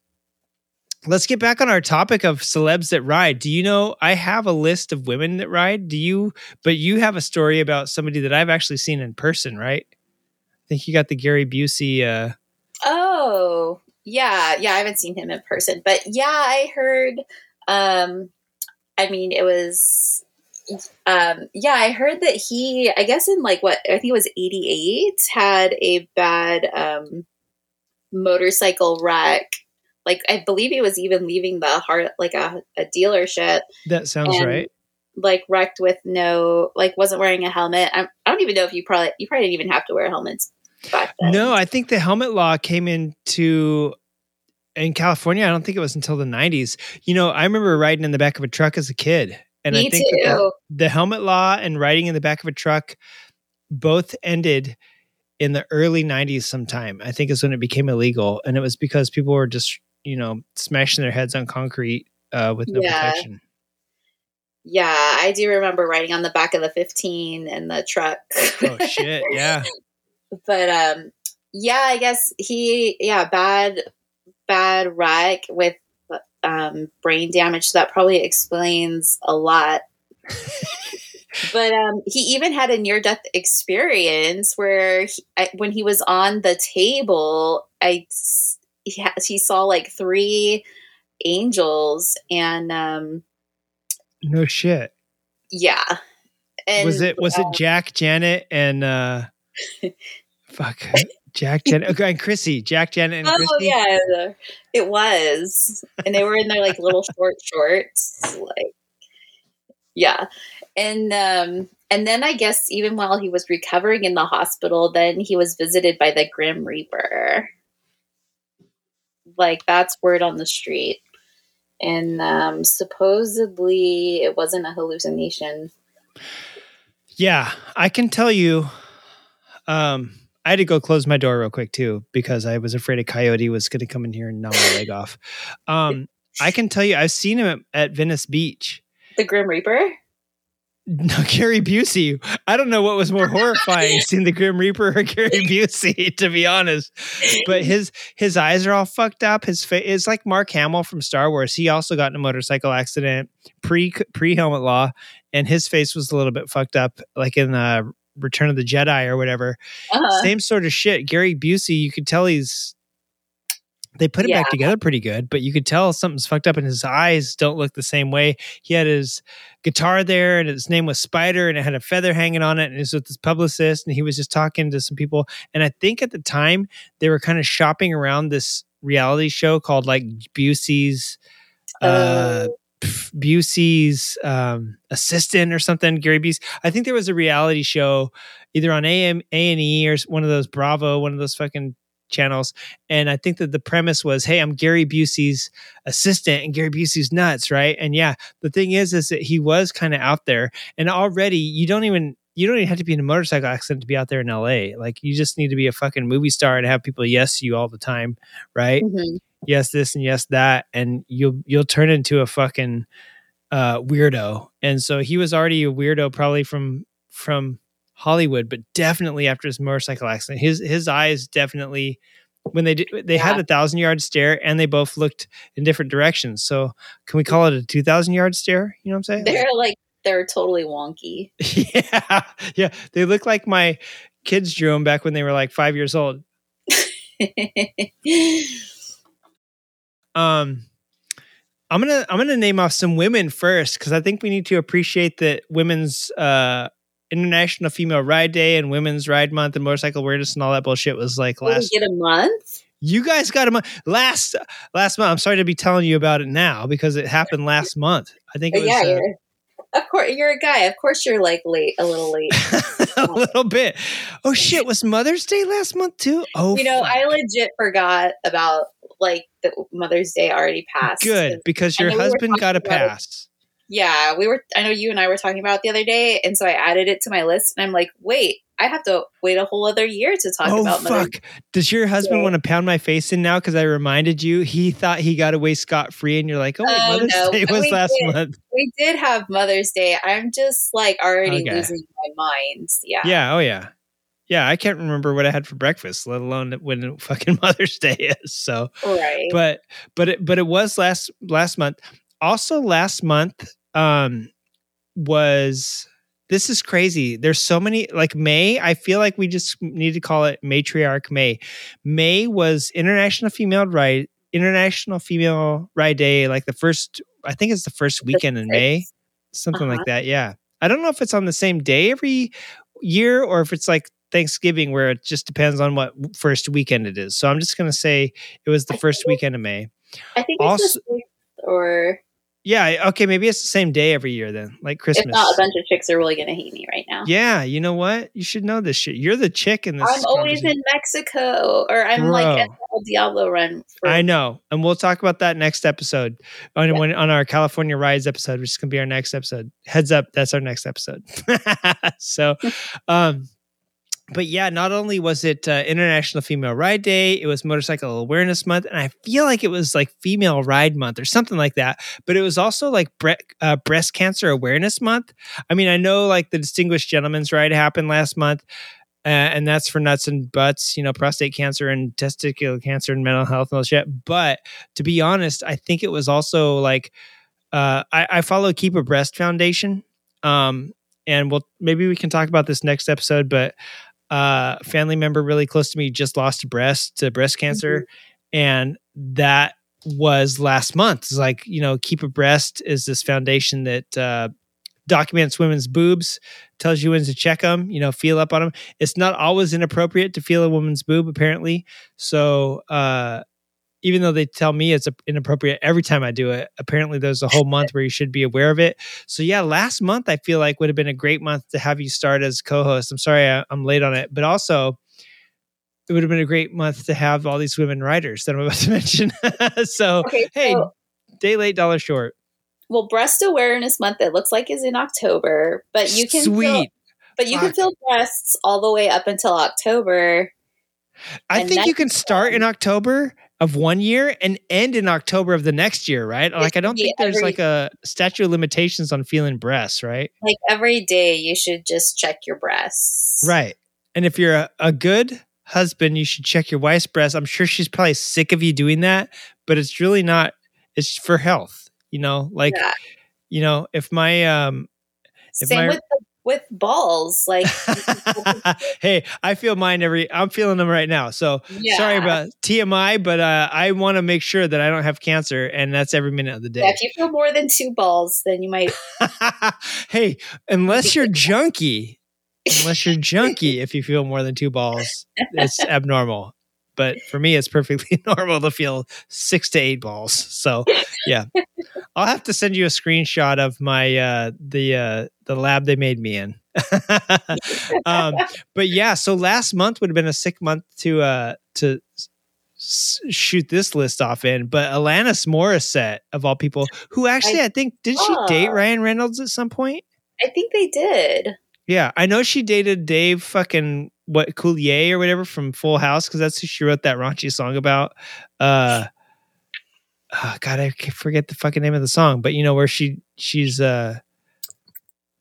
let's get back on our topic of celebs that ride do you know i have a list of women that ride do you but you have a story about somebody that i've actually seen in person right i think you got the gary busey uh Oh, yeah. Yeah, I haven't seen him in person, but yeah, I heard. Um, I mean, it was. Um, yeah, I heard that he, I guess in like what I think it was '88, had a bad um, motorcycle wreck. Like I believe he was even leaving the heart like a, a dealership, that sounds And- right like wrecked with no, like wasn't wearing a helmet. I, I don't even know if you probably you probably didn't even have to wear helmets back then. no i think the helmet law came into in california i don't think it was until the 90s you know i remember riding in the back of a truck as a kid and Me i think the- the helmet law and riding in the back of a truck both ended in the early 90s sometime i think is when it became illegal and it was because people were just you know smashing their heads on concrete uh, with no Yeah. protection Yeah, I do remember riding on the back of the 15 in the truck. oh shit yeah but um yeah, I guess he yeah, bad bad wreck with um brain damage, so that probably explains a lot. but um he even had a near death experience where he, I, when he was on the table, I he, ha- he saw like three angels and um no shit yeah. And was it was it um, jack janet and uh fuck Jack Janet okay, and Chrissy, Jack Janet and oh Chrissy. yeah, it was, and they were in their like little short shorts, like yeah, and um, and then I guess even while he was recovering in the hospital, then he was visited by the Grim Reaper. Like that's word on the street, and um, supposedly it wasn't a hallucination. Yeah, I can tell you. Um, I had to go close my door real quick too because I was afraid a coyote was going to come in here and gnaw my leg off. Um, I can tell you, I've seen him at, at Venice Beach. The Grim Reaper. No, Gary Busey. I don't know what was more horrifying, seeing the Grim Reaper or Gary Busey, to be honest. But his his eyes are all fucked up. His face is like Mark Hamill from Star Wars. He also got in a motorcycle accident pre pre helmet law, and his face was a little bit fucked up, like in uh, Return of the Jedi or whatever. Uh-huh. Same sort of shit. Gary Busey, you could tell he's they put it Yeah. back together pretty good, but you could tell something's fucked up and his eyes don't look the same way. He had his guitar there and his name was Spider and it had a feather hanging on it and he was with his publicist and he was just talking to some people. And I think at the time they were kind of shopping around this reality show called like Busey's uh pff, Busey's um, assistant or something, Gary Busey. I think there was a reality show either on AM A and E or one of those Bravo, one of those fucking channels. And I think that the premise was, hey, I'm Gary Busey's assistant, and Gary Busey's nuts, right? And yeah, the thing is, is that he was kind of out there, and already you don't even. You don't even have to be in a motorcycle accident to be out there in LA. Like you just need to be a fucking movie star and have people yes you all the time, right? Mhm. yes this and yes that and you'll you'll turn into a fucking uh weirdo and so he was already a weirdo probably from from hollywood but definitely after his motorcycle accident his his eyes definitely when they did they had a thousand yard stare and they both looked in different directions. So can we call it a 2000 yard stare? You know what i'm saying? They're like they're totally wonky. yeah yeah they look like my kids drew them back when they were like five years old. Um, I'm gonna I'm gonna name off some women first because I think we need to appreciate that women's uh International Female Ride Day and Women's Ride Month and Motorcycle Awareness and all that bullshit was like We last. get a month. You guys got a month last last month. I'm sorry to be telling you about it now because it happened last month. I think it was yeah, uh, of course you're a guy. Of course you're like late, a little late. a little bit. Oh shit! Was Mother's Day last month too? Oh, you know, I legit forgot about like the Mother's Day already passed. good because your know we husband got a pass. Yeah, we were. I know you and I were talking about it the other day, and so I added it to my list. And I'm like, wait, I have to wait a whole other year to talk oh about Mother's fuck! Does your husband want to pound my face in now because I reminded you? He thought he got away scot free, and you're like, "Oh, Oh, Mother's no, Day was we last did. month." We did have Mother's Day. I'm just like already Okay. losing my mind. Yeah. Yeah. Oh yeah. Yeah. I can't remember what I had for breakfast, let alone when fucking Mother's Day is. So, Right. but but it but it was last last month. Also, last month um was this is crazy. There's so many like May. I feel like we just need to call it Matriarch May. May was International Female Ride International Female Ride Day, like the first. I think it's the first weekend in May, something Uh-huh. like that. Yeah, I don't know if it's on the same day every year or if it's like Thanksgiving, where it just depends on what first weekend it is. So I'm just gonna say it was the first weekend of May. I think it's Also- the or Yeah, okay, maybe it's the same day every year then, like Christmas. if not, a bunch of chicks are really gonna hate me right now. Yeah, you know what? You should know this shit. You're the chick in this. I'm always in Mexico, or I'm like Bro. at the Diablo run. For, I know, and we'll talk about that next episode on when, on our California rides episode, which is gonna be our next episode. Heads up, that's our next episode. so, um, but yeah, not only was it uh, International Female Ride Day, it was Motorcycle Awareness Month, and I feel like it was like Female Ride Month or something like that. But it was also like bre- uh, Breast Cancer Awareness Month. I mean, I know like the Distinguished Gentleman's Ride happened last month, uh, and that's for nuts and butts, you know, prostate cancer and testicular cancer and mental health and all shit. But to be honest, I think it was also like uh, I, I follow Keep a Breast Foundation, um, and we'll maybe we can talk about this next episode. But uh, a family member really close to me just lost a breast to breast cancer, and that was last month. It's like you know, Keep a Breast is this foundation that uh, documents women's boobs, tells you when to check them, you know, feel up on them. It's not always inappropriate to feel a woman's boob, apparently. So, uh, even though they tell me it's inappropriate every time I do it, apparently there's a whole month where you should be aware of it. So yeah, last month I feel like would have been a great month to have you start as co-host. I'm sorry I, am late on it, but also it would have been a great month to have all these women writers that I'm about to mention. so Okay, hey, so- day late, dollar short. Well, breast awareness month it looks like is in October, but you can Feel, Sweet. but you can feel breasts all the way up until October. I And think you can start in October of one year and end in October of the next year, right? Like I don't think there's every- like a statute of limitations on feeling breasts, right? Like every day, you should just check your breasts. Right. And if you're a, a good husband, you should check your wife's breasts. I'm sure she's probably sick of you doing that, but it's really not. It's for health, you know. Like, Yeah. you know, if my um, if Same my with the, with balls. Like hey, I feel mine every. I'm feeling them right now. So sorry about TMI, but uh, I want to make sure that I don't have cancer, and that's every minute of the yeah, day. if you feel more than two balls, then you might. hey, unless you're junky, unless you're junky, if you feel more than two balls, it's abnormal. But for me, it's perfectly normal to feel six to eight balls. So yeah, I'll have to send you a screenshot of my uh, the uh, the lab they made me in. um, but yeah, so last month would have been a sick month to uh, to s- shoot this list off in. But Alanis Morissette, of all people, who actually I, think did she date. Ryan Reynolds at some point? I think they did. Yeah, I know she dated Dave fucking what Coulier or whatever from Full House because that's who she wrote that raunchy song about. Uh, oh, God, I forget the fucking name of the song, but you know where she she's uh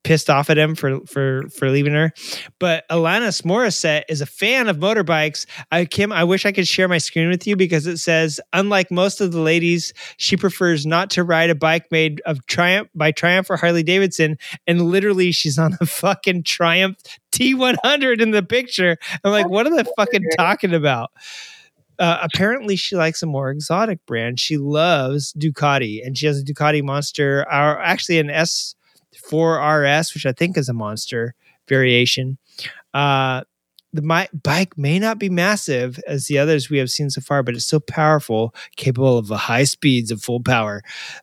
pissed off at him for for for leaving her. But Alanis Morissette is a fan of motorbikes. I Kim, I wish I could share my screen with you because it says, unlike most of the ladies, she prefers not to ride a bike made of Triumph by Triumph or Harley Davidson. And literally, she's on a fucking Triumph T100 in the picture. I'm like, what are they fucking talking about? Uh, apparently she likes a more exotic brand. She loves Ducati, and she has a Ducati Monster, or actually an S 4RS, which I think is a monster variation. Uh, the my, bike may not be massive as the others we have seen so far, but it's still powerful, capable of high speeds of full power.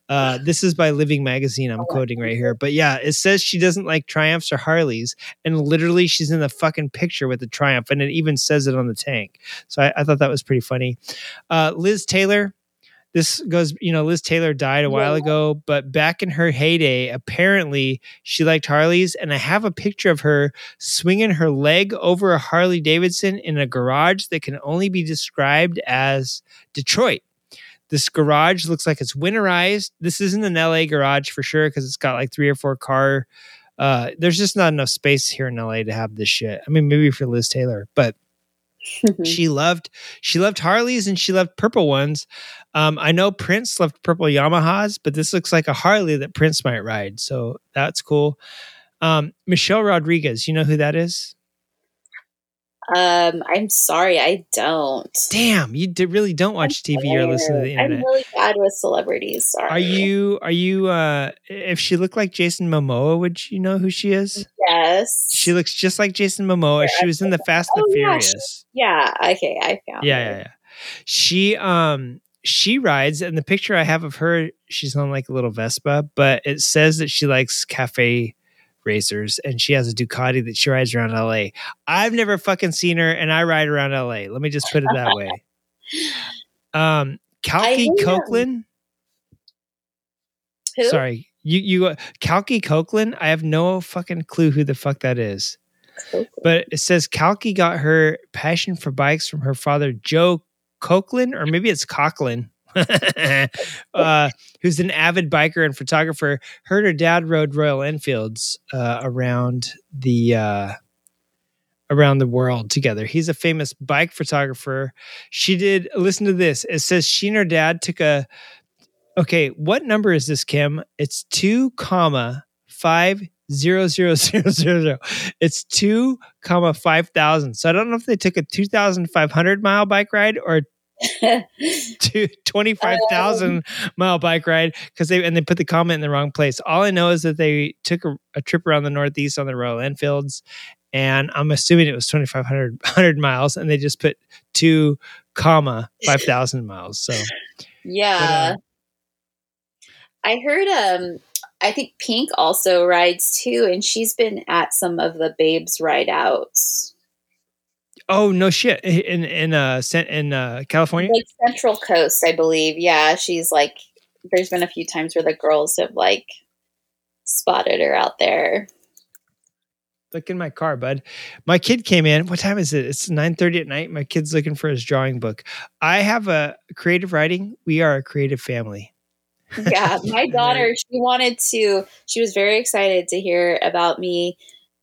Uh, this is by Living Magazine, I'm oh, quoting right here. But yeah, it says she doesn't like Triumphs or Harleys, and literally she's in the fucking picture with the Triumph, and it even says it on the tank. So I, I thought that was pretty funny. Uh, Liz Taylor, this goes, you know, Liz Taylor died a while ago, but back in her heyday, apparently she liked Harleys. And I have a picture of her swinging her leg over a Harley Davidson in a garage that can only be described as Detroit. This garage looks like it's winterized. This isn't an LA garage for sure because it's got like three or four car. Uh, there's just not enough space here in LA to have this shit. I mean, maybe for Liz Taylor, but she loved she loved Harleys and she loved purple ones. Um, I know Prince loved purple Yamahas, but this looks like a Harley that Prince might ride, so that's cool. Um, Michelle Rodriguez, you know who that is? Um, I'm sorry, I don't. Damn, you d- really don't watch TV or listen to the internet. I'm really bad with celebrities. Sorry. Are you? Are you? uh If she looked like Jason Momoa, would you know who she is? Yes. She looks just like Jason Momoa. She was in the Fast and Oh, the yeah, Furious. she- yeah. Okay, I found. yeah, her. yeah, yeah. She um she rides, and the picture I have of her, she's on like a little Vespa, but it says that she likes cafe racers, and she has a Ducati that she rides around LA. I've never fucking seen her, and I ride around LA. Let me just put it that way. Um, Kalki. Copeland. Who? Sorry, you you uh, Kalki Copeland. I have no fucking clue who the fuck that is. But it says Kalki got her passion for bikes from her father Joe Copeland, or maybe it's Coughlin, uh, who's an avid biker and photographer. Heard her dad rode Royal Enfields uh, around the uh, around the world together. He's a famous bike photographer. She did listen to this. It says she and her dad took a okay, what number is this, Kim? It's two comma five zero zero zero zero zero. It's two comma five thousand. So I don't know if they took a two thousand five hundred mile bike ride or to 25,000 mile bike ride because they and they put the comment in the wrong place. All I know is that they took a, a trip around the Northeast on the Royal Enfields, and I'm assuming it was 2,500 100 miles, and they just put two comma 5,000 miles. So Yeah. I heard um I think Pink also rides too, and she's been at some of the babes ride outs. Oh no shit in in uh Cent- in uh California. Like Central Coast, I believe. Yeah, she's like there's been a few times where the girls have like spotted her out there. Look in my car, bud. My kid came in. What time is it? It's 9:30 at night. My kid's looking for his drawing book. I have a creative riding. We are a creative family. yeah, my daughter, she wanted to, she was very excited to hear about me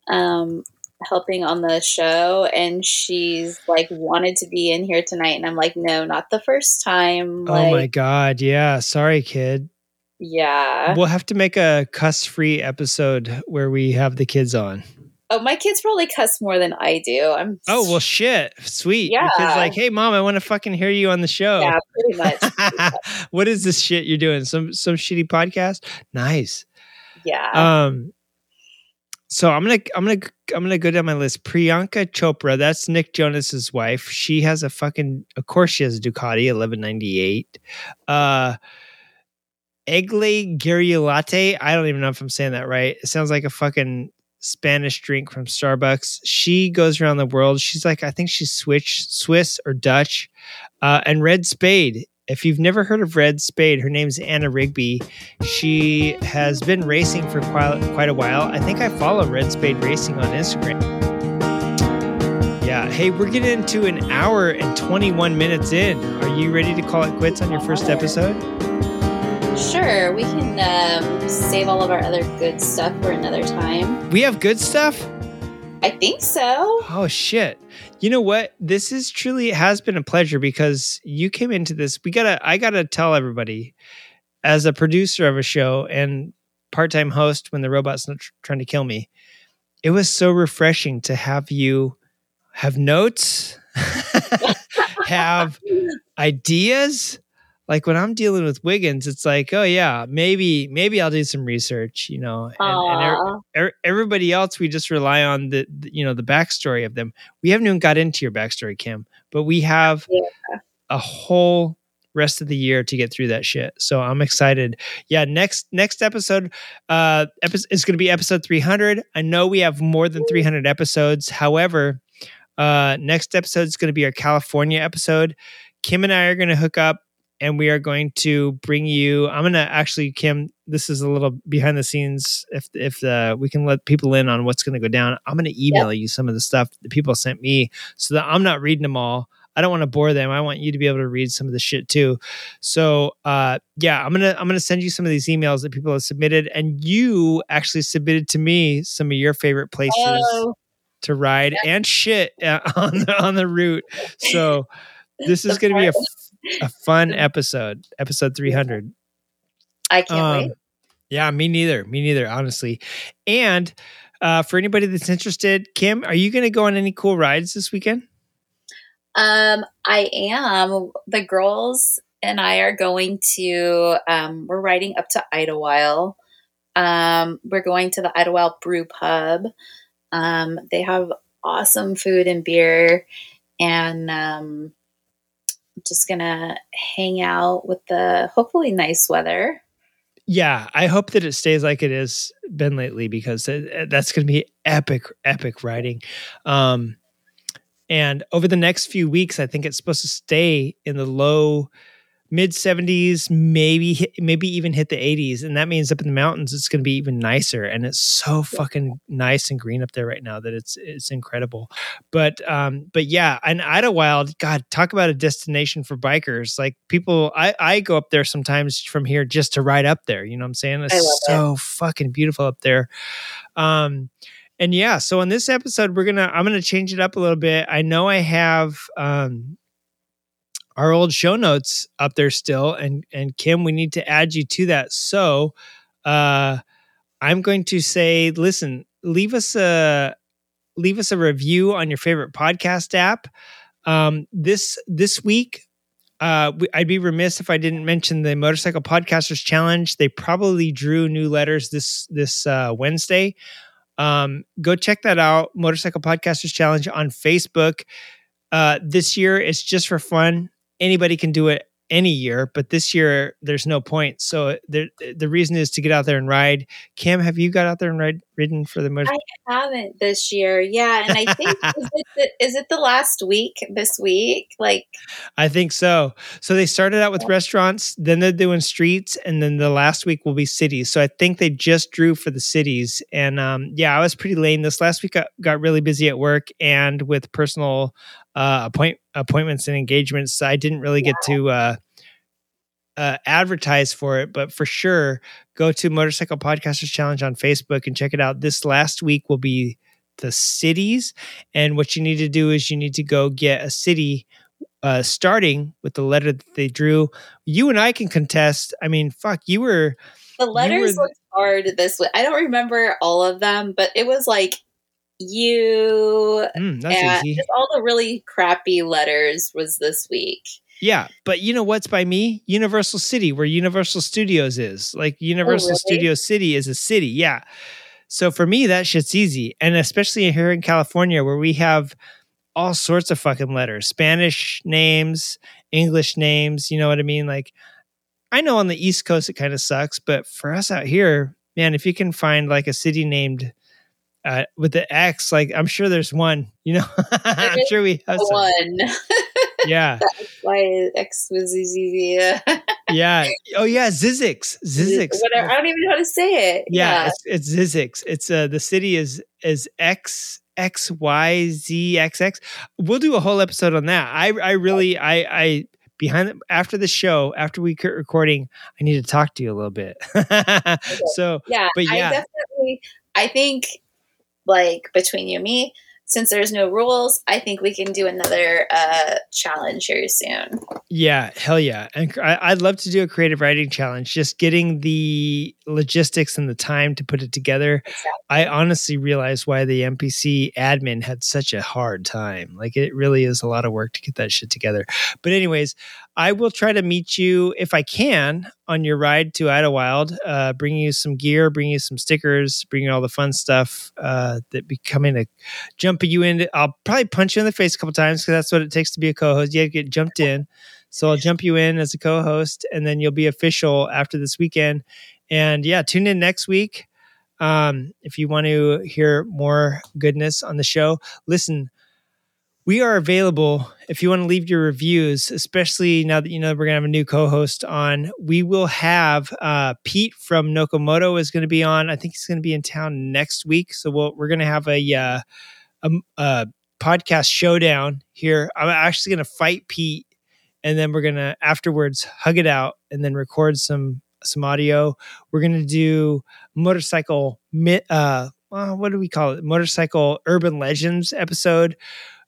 um, helping on the show. And she's like, wanted to be in here tonight. And I'm like, no, not the first time. Like, oh my god, yeah. Sorry, kid. yeah. We'll have to make a cuss-free episode where we have the kids on. Oh, my kids probably cuss more than I do. I'm, Oh well, shit, sweet. Your kid's like, hey, mom, I want to fucking hear you on the show. yeah, pretty much. what is this shit you're doing? Some some shitty podcast? Nice. Yeah. Um. So I'm gonna I'm gonna I'm gonna go down my list. Priyanka Chopra, that's Nick Jonas's wife. She has a fucking of course she has a Ducati 1198. Uh Egle Gariolate. I don't even know if I'm saying that right. It sounds like a fucking Spanish drink from Starbucks. She goes around the world. She's like, I think she's Swiss, Swiss or Dutch. Uh, and Red Spade. If you've never heard of Red Spade, her name's Anna Rigby. She has been racing for quite, quite a while. I think I follow Red Spade Racing on Instagram. Yeah. Hey, we're getting into an hour and 21 minutes in. Are you ready to call it quits on your first episode? Sure, we can um, save all of our other good stuff for another time. We have good stuff? I think so. Oh shit. You know what? This is truly it has been a pleasure because you came into this. We gotta I gotta tell everybody as a producer of a show and part-time host when the robot's not tr- trying to kill me. It was so refreshing to have you have notes, have ideas. Like when I'm dealing with Wiggins, it's like, oh yeah, maybe maybe I'll do some research, you know. And, and er- er- everybody else, we just rely on the, the you know the backstory of them. We haven't even got into your backstory, Kim, but we have Yeah. a whole rest of the year to get through that shit. So I'm excited. Yeah, next next episode uh episode is going to be episode 300. I know we have more than 300 episodes. However, uh next episode is going to be our California episode. Kim and I are going to hook up and we are going to bring you I'm going to actually Kim this is a little behind the scenes if if uh, we can let people in on what's going to go down. I'm going to email you some of the stuff that people sent me so that I'm not reading them all. I don't want to bore them. I want you to be able to read some of the shit too. So, uh, yeah, I'm gonna I'm gonna send you some of these emails that people have submitted, and you actually submitted to me some of your favorite places Oh. to ride and shit uh, on the on the route. So, this is gonna be a, a fun episode, episode 300. I can't wait. Um, Yeah, me neither. Me neither, honestly. And uh, for anybody that's interested, Kim, are you going to go on any cool rides this weekend? Um, I am. The girls and I are going to. Um, we're riding up to Idyllwild. Um, we're going to the Idyllwild Brew Pub. Um, they have awesome food and beer, and um, just gonna hang out with the hopefully nice weather. Yeah, I hope that it stays like it has been lately because that's to be epic, epic riding. Um, and over the next few weeks, I think it's supposed to stay in the low mid 70s, maybe maybe even hit the 80s, and that means up in the mountains it's going to be even nicer. And it's so fucking nice and green up there right now that it's it's incredible. But um, but yeah, and Idyllwild, God, talk about a destination for bikers. Like people, I I go up there sometimes from here just to ride up there. You know what I'm saying? It's so fucking beautiful up there. Um, and yeah, so in this episode, we're gonna I'm gonna change it up a little bit. I know I have um our old show notes up there still, and and Kim, we need to add you to that. So uh I'm going to say, listen, leave us a leave us a review on your favorite podcast app. Um this this week Uh, we- I'd be remiss if I didn't mention the Motorcycle Podcasters Challenge. They probably drew new letters this this uh, Wednesday. Um, go check that out. Motorcycle Podcasters Challenge on Facebook. Uh, this year it's just for fun. Anybody can do it any year, but this year there's no point. So there, the reason is to get out there and ride. Cam, have you got out there and ride ridden for the most? I haven't this year. Yeah, and I think is, it the, is it the last week this week? Like I think so. So they started out with restaurants, then they're doing streets, and then the last week will be cities. So I think they just drew for the cities. And um, yeah, I was pretty lame this last week. I got really busy at work and with personal uh, appoint appointments and engagements. So I didn't really get to uh, uh, advertise for it, but for sure, go to Motorcycle Podcasters Challenge on Facebook and check it out. This last week will be the cities, and what you need to do is you need to go get a city uh, starting with the letter that they drew. You and I can contest. I mean, fuck, you were the letters were- looked hard this week. I don't remember all of them, but it was like you Mm, that's and easy. all the really crappy letters was this week. Yeah, but you know what's by me? Universal City, where Universal Studios is. Like Universal really? Studios City is a city. Yeah. So for me, that shit's easy. And especially here in California, where we have all sorts of fucking letters Spanish names, English names. You know what I mean? Like, I know on the East Coast it kind of sucks, but for us out here, man, if you can find like a city named uh, with the X, like I'm sure there's one, you know, I'm sure we have. One. Yeah. That's why X was easy. yeah. Oh yeah, Zizix. Zizix. Whatever. I don't even know how to say it. Yeah, it's, it's Zizix. It's uh the city is is X X Y Z X X. We'll do a whole episode on that. I I really I I behind the, after the show after we quit recording, I need to talk to you a little bit. so yeah, but I yeah, definitely. I think, like between you and me, since there's no rules, I think we can do another uh, challenge here soon. Yeah, hell yeah. And I, I'd love to do a creative riding challenge, just getting the logistics and the time to put it together. I honestly realized why the MPC admin had such a hard time. Like, it really is a lot of work to get that shit together. But, anyways, I will try to meet you if I can on your ride to Idyllwild, uh, bring you some gear, bring you some stickers, bring you all the fun stuff uh, that becoming to jump you in. I'll probably punch you in the face a couple times because that's what it takes to be a co-host. You have to get jumped in. So I'll jump you in as a co-host, and then you'll be official after this weekend. And yeah, tune in next week um, if you want to hear more goodness on the show. Listen, we are available if you want to leave your reviews, especially now that you know we're gonna have a new co-host on. We will have uh, Pete from Nokomoto is going to be on. I think he's going to be in town next week, so we'll, we're going to have a, uh, a a podcast showdown here. I'm actually going to fight Pete, and then we're going to afterwards hug it out, and then record some some audio. We're going to do motorcycle. Uh, what do we call it? Motorcycle urban legends episode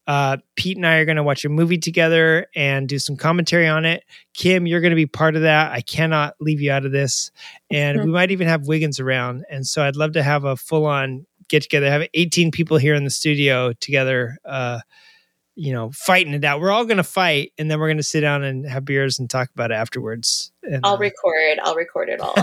uh, Pete and I are going to watch a movie together and do some commentary on it. Kim, you're going to be part of that. I cannot leave you out of this. And we might even have Wiggins around. And so I'd love to have a full on get together, have 18 people here in the studio together, uh, you know, fighting it out. We're all going to fight and then we're going to sit down and have beers and talk about it afterwards. And, I'll record. I'll record it all.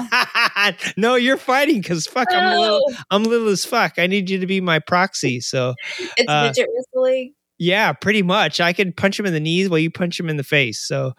no, you're fighting because fuck, I'm little, I'm little as fuck. I need you to be my proxy. So, It's uh, midget whistling. Yeah, pretty much. I could punch him in the knees while you punch him in the face. So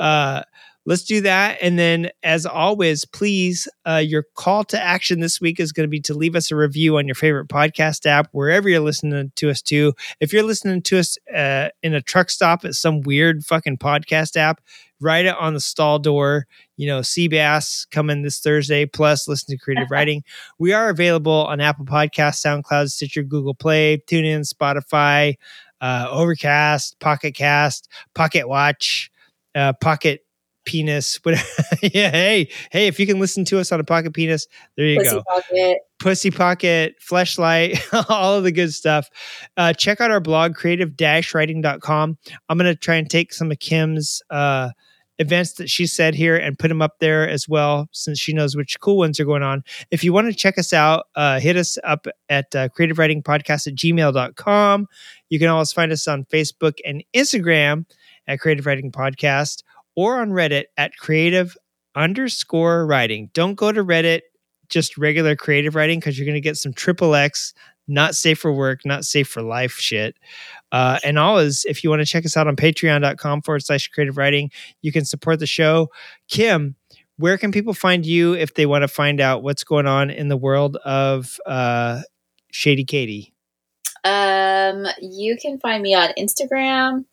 uh let's do that. And then as always, please, uh your call to action this week is going to be to leave us a review on your favorite podcast app, wherever you're listening to us to. If you're listening to us uh in a truck stop at some weird fucking podcast app, write it on the stall door. You know, Seabass coming this Thursday, plus listen to creative riding. We are available on Apple Podcasts, SoundCloud, Stitcher, Google Play, TuneIn, Spotify, uh, Overcast, Pocket Cast, Pocket Watch, uh, Pocket Penis. Whatever. yeah, hey, hey, if you can listen to us on a Pocket Penis, there you Pussy go. pocket. Pussy Pocket, Fleshlight, all of the good stuff. Uh, check out our blog, creative-riding.com. I'm going to try and take some of Kim's uh, events that she said here and put them up there as well, since she knows which cool ones are going on. If you want to check us out, uh, hit us up at uh, creative-riding-podcast at gmail.com. You can always find us on Facebook and Instagram at Creative Riding Podcast or on Reddit at creative underscore riding. Don't go to Reddit, just regular creative riding, because you're going to get some triple X, not safe for work, not safe for life shit. Uh, and always, if you want to check us out on patreon.com forward slash creative riding, you can support the show. Kim, where can people find you if they want to find out what's going on in the world of uh, Shady Katie? Um, you can find me on Instagram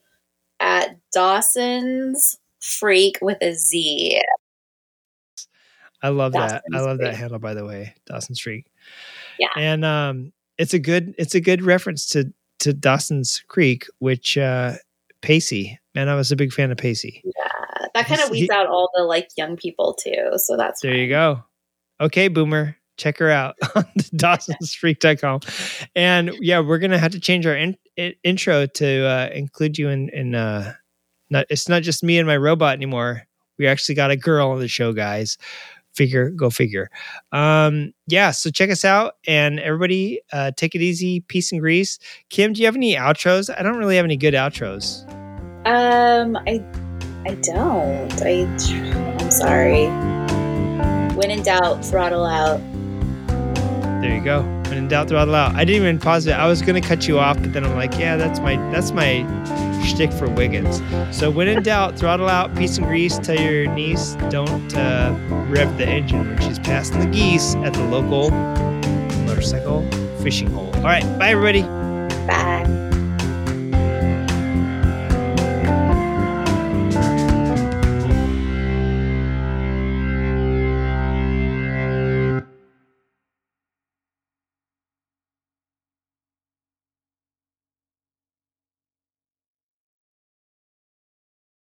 at Dawson's Freak with a Z. I love that. I Dawson's love that handle by the way, Dawson's Creek. Yeah. And um it's a good it's a good reference to to Dawson's Creek, which uh Pacey. Man, I was a big fan of Pacey. Yeah, that kind of He- weeds out all the like young people too. So that's There you go. Okay, boomer. Check her out on dawsonsfreak.com. And yeah, we're gonna have to change our in, in- intro to uh include you in in uh not it's not just me and my robot anymore. We actually got a girl on the show, guys. Figure, go figure. Um, yeah, so check us out and everybody uh take it easy, peace and grease. Kim, do you have any outros? I don't really have any good outros. Um, I, I don't. I, I'm sorry. When in doubt, throttle out. There you go. When in doubt, throttle out. I didn't even pause it. I was gonna cut you off, but then I'm like, yeah, that's my that's my shtick for Wiggins. So when in doubt, throttle out, peace and grease. Tell your niece don't uh, rev the engine when she's passing the geese at the local motorcycle fishing hole. All right, bye everybody. Bye.